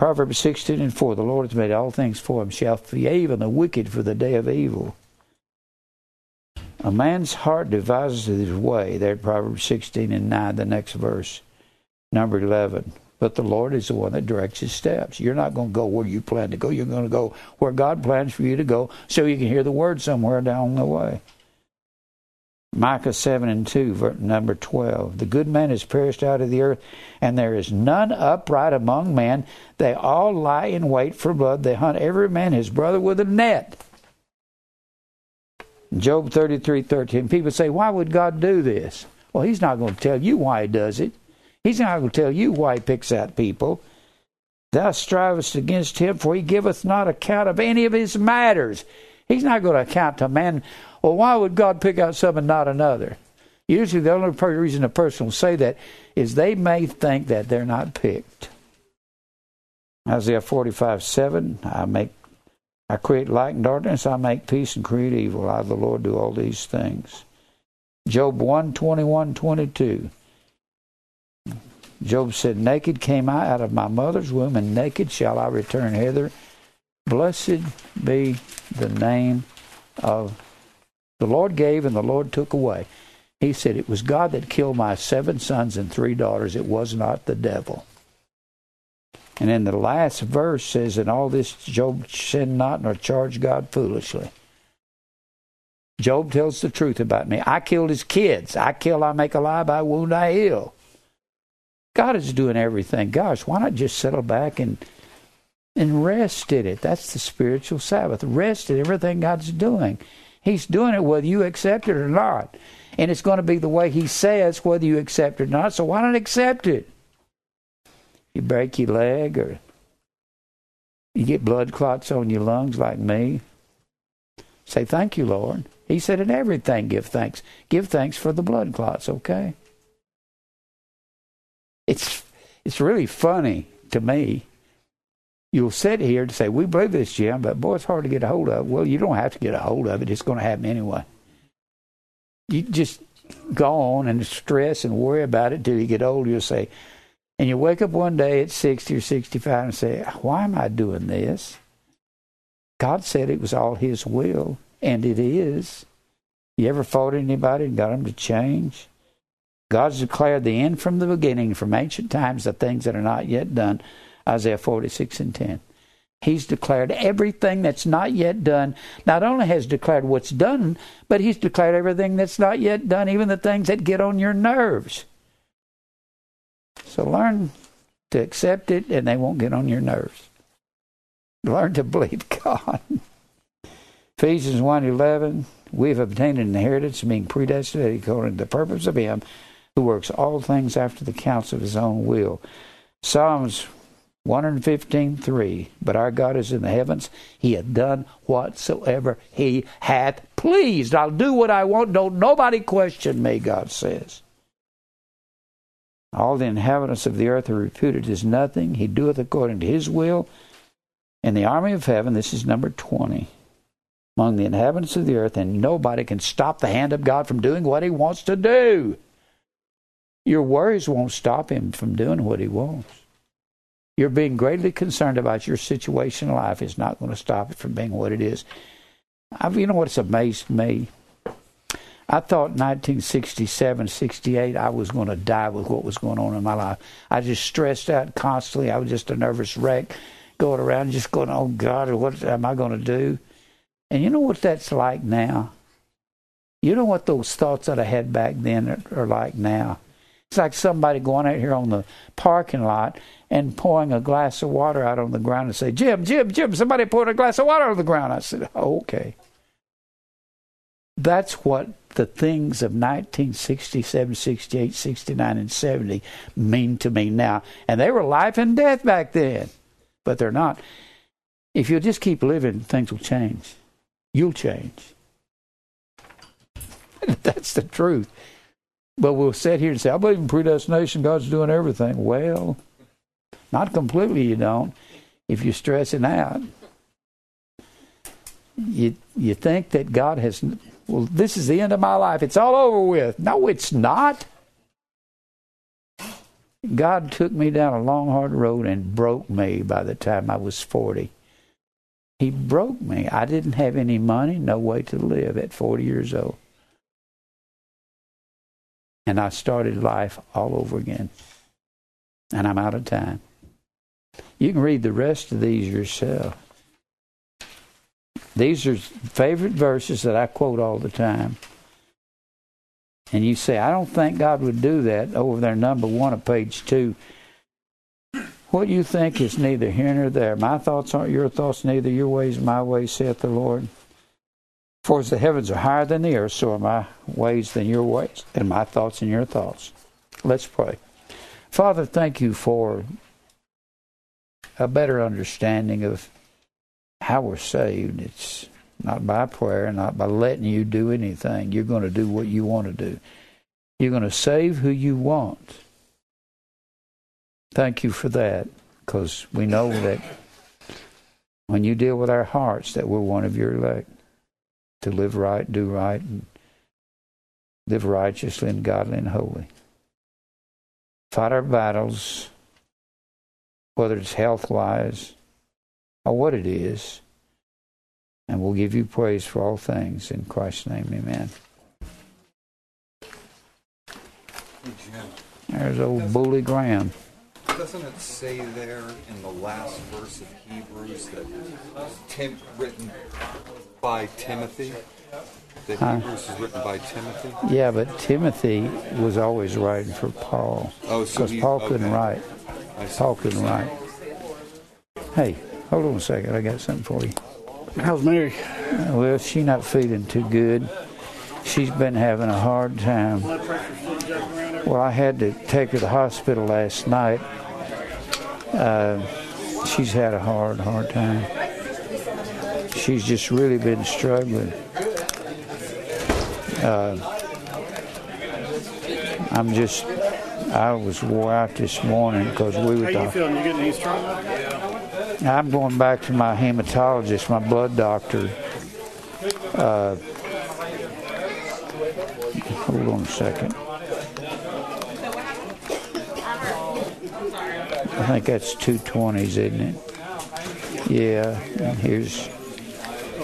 Proverbs 16 and 4. The Lord has made all things for him, himself, even the wicked for the day of evil. A man's heart devises his way. There, Proverbs 16 and 9, the next verse, number 11. But the Lord is the one that directs his steps. You're not going to go where you plan to go. You're going to go where God plans for you to go so you can hear the word somewhere down the way. Micah 7 and 2, number 12. The good man is perished out of the earth, and there is none upright among men. They all lie in wait for blood. They hunt every man his brother with a net. Job 33 13. People say, Why would God do this? Well, He's not going to tell you why He does it. He's not going to tell you why He picks out people. Thou strivest against Him, for He giveth not account of any of His matters. He's not going to account to man. Well, why would God pick out some and not another? Usually, the only reason a person will say that is they may think that they're not picked. Isaiah 45 7, I make I create light and darkness, I make peace and create evil. I, the Lord, do all these things. Job 1 21 22. Job said, Naked came I out of my mother's womb, and naked shall I return hither. Blessed be the name of the Lord gave and the Lord took away. He said, It was God that killed my seven sons and three daughters. It was not the devil. And in the last verse says, In all this Job sinned not nor charged God foolishly. Job tells the truth about me. I killed his kids. I kill, I make alive, I wound, I heal. God is doing everything. Gosh, why not just settle back and and rest in it? That's the spiritual Sabbath. Rest in everything God's doing. He's doing it whether you accept it or not. And it's going to be the way He says whether you accept it or not. So why not accept it? you break your leg or you get blood clots on your lungs like me, say, Thank you, Lord. He said, In everything, give thanks. Give thanks for the blood clots, okay? It's, it's really funny to me. You'll sit here and say, We believe this, Jim, but boy, it's hard to get a hold of. Well, you don't have to get a hold of it. It's going to happen anyway. You just go on and stress and worry about it till you get old. You'll say, and you wake up one day at 60 or 65 and say, Why am I doing this? God said it was all His will, and it is. You ever fought anybody and got them to change? God's declared the end from the beginning, from ancient times, the things that are not yet done. Isaiah 46 and 10. He's declared everything that's not yet done. Not only has declared what's done, but he's declared everything that's not yet done, even the things that get on your nerves. So learn to accept it and they won't get on your nerves. Learn to believe God. Ephesians 1.11, we have obtained an inheritance being predestinated according to the purpose of him who works all things after the counsel of his own will. Psalms 115.3, but our God is in the heavens. He hath done whatsoever he hath pleased. I'll do what I want. Don't nobody question me, God says. All the inhabitants of the earth are reputed as nothing. He doeth according to his will. In the army of heaven, this is number 20, among the inhabitants of the earth, and nobody can stop the hand of God from doing what he wants to do. Your worries won't stop him from doing what he wants. You're being greatly concerned about your situation in life is not going to stop it from being what it is. I've, you know what's amazed me? I thought 1967, 68, I was going to die with what was going on in my life. I just stressed out constantly. I was just a nervous wreck going around just going, oh God, what am I going to do? And you know what that's like now? You know what those thoughts that I had back then are, are like now? It's like somebody going out here on the parking lot and pouring a glass of water out on the ground and say, Jim, Jim, Jim, somebody poured a glass of water on the ground. I said, oh, okay. That's what the things of 1967, 68, 69, and 70 mean to me now. And they were life and death back then, but they're not. If you'll just keep living, things will change. You'll change. That's the truth. But we'll sit here and say, I believe in predestination, God's doing everything. Well, not completely, you don't. If you're stressing out, you you think that God has well, this is the end of my life. It's all over with. No, it's not. God took me down a long, hard road and broke me by the time I was 40. He broke me. I didn't have any money, no way to live at 40 years old. And I started life all over again. And I'm out of time. You can read the rest of these yourself. These are favorite verses that I quote all the time. And you say, I don't think God would do that over there, number one of page two. What you think is neither here nor there. My thoughts aren't your thoughts, neither your ways my ways, saith the Lord. For as the heavens are higher than the earth, so are my ways than your ways, and my thoughts than your thoughts. Let's pray. Father, thank you for a better understanding of how we're saved. It's not by prayer, not by letting you do anything. You're going to do what you want to do. You're going to save who you want. Thank you for that, because we know that when you deal with our hearts, that we're one of your elect to live right, do right, and live righteously and godly and holy. Fight our battles, whether it's health wise, or what it is. And we'll give you praise for all things. In Christ's name, amen. There's old Billy Graham. Doesn't it say there in the last verse of Hebrews that Tim, written by Timothy? That Huh? Hebrews is written by Timothy? Yeah, but Timothy was always writing for Paul. Oh, Because he- Paul couldn't okay. write. I. Paul couldn't write. Hey, hold on a second. I got something for you. How's Mary? Well, she's not feeling too good. She's been having a hard time. Well, I had to take her to the hospital last night. Uh, she's had a hard, hard time. She's just really been struggling. Uh, I'm just, I was wore out this morning because we were How you talking. feeling? You getting any stronger? I'm going back to my hematologist, my blood doctor. Uh, hold on a second. I think that's 220s, isn't it? Yeah, and here's,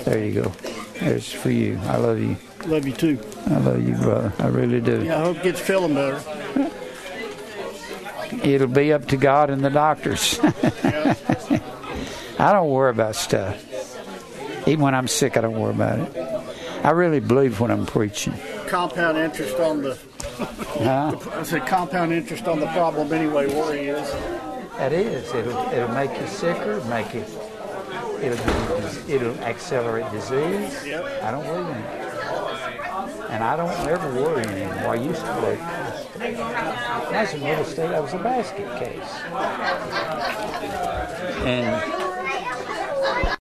there you go. There's for you. I love you. Love you too. I love you, brother. I really do. Yeah, I hope it gets feeling better. It'll be up to God and the doctors. I don't worry about stuff. Even when I'm sick, I don't worry about it. I really believe when I'm preaching. Compound interest on the. Huh? I said compound interest on the problem anyway. Worry is. That is. It'll, it'll make you sicker, make you. It'll, it'll accelerate disease. I don't it. And I don't ever worry anymore. I used to worry. Was in real estate, I was a basket case. And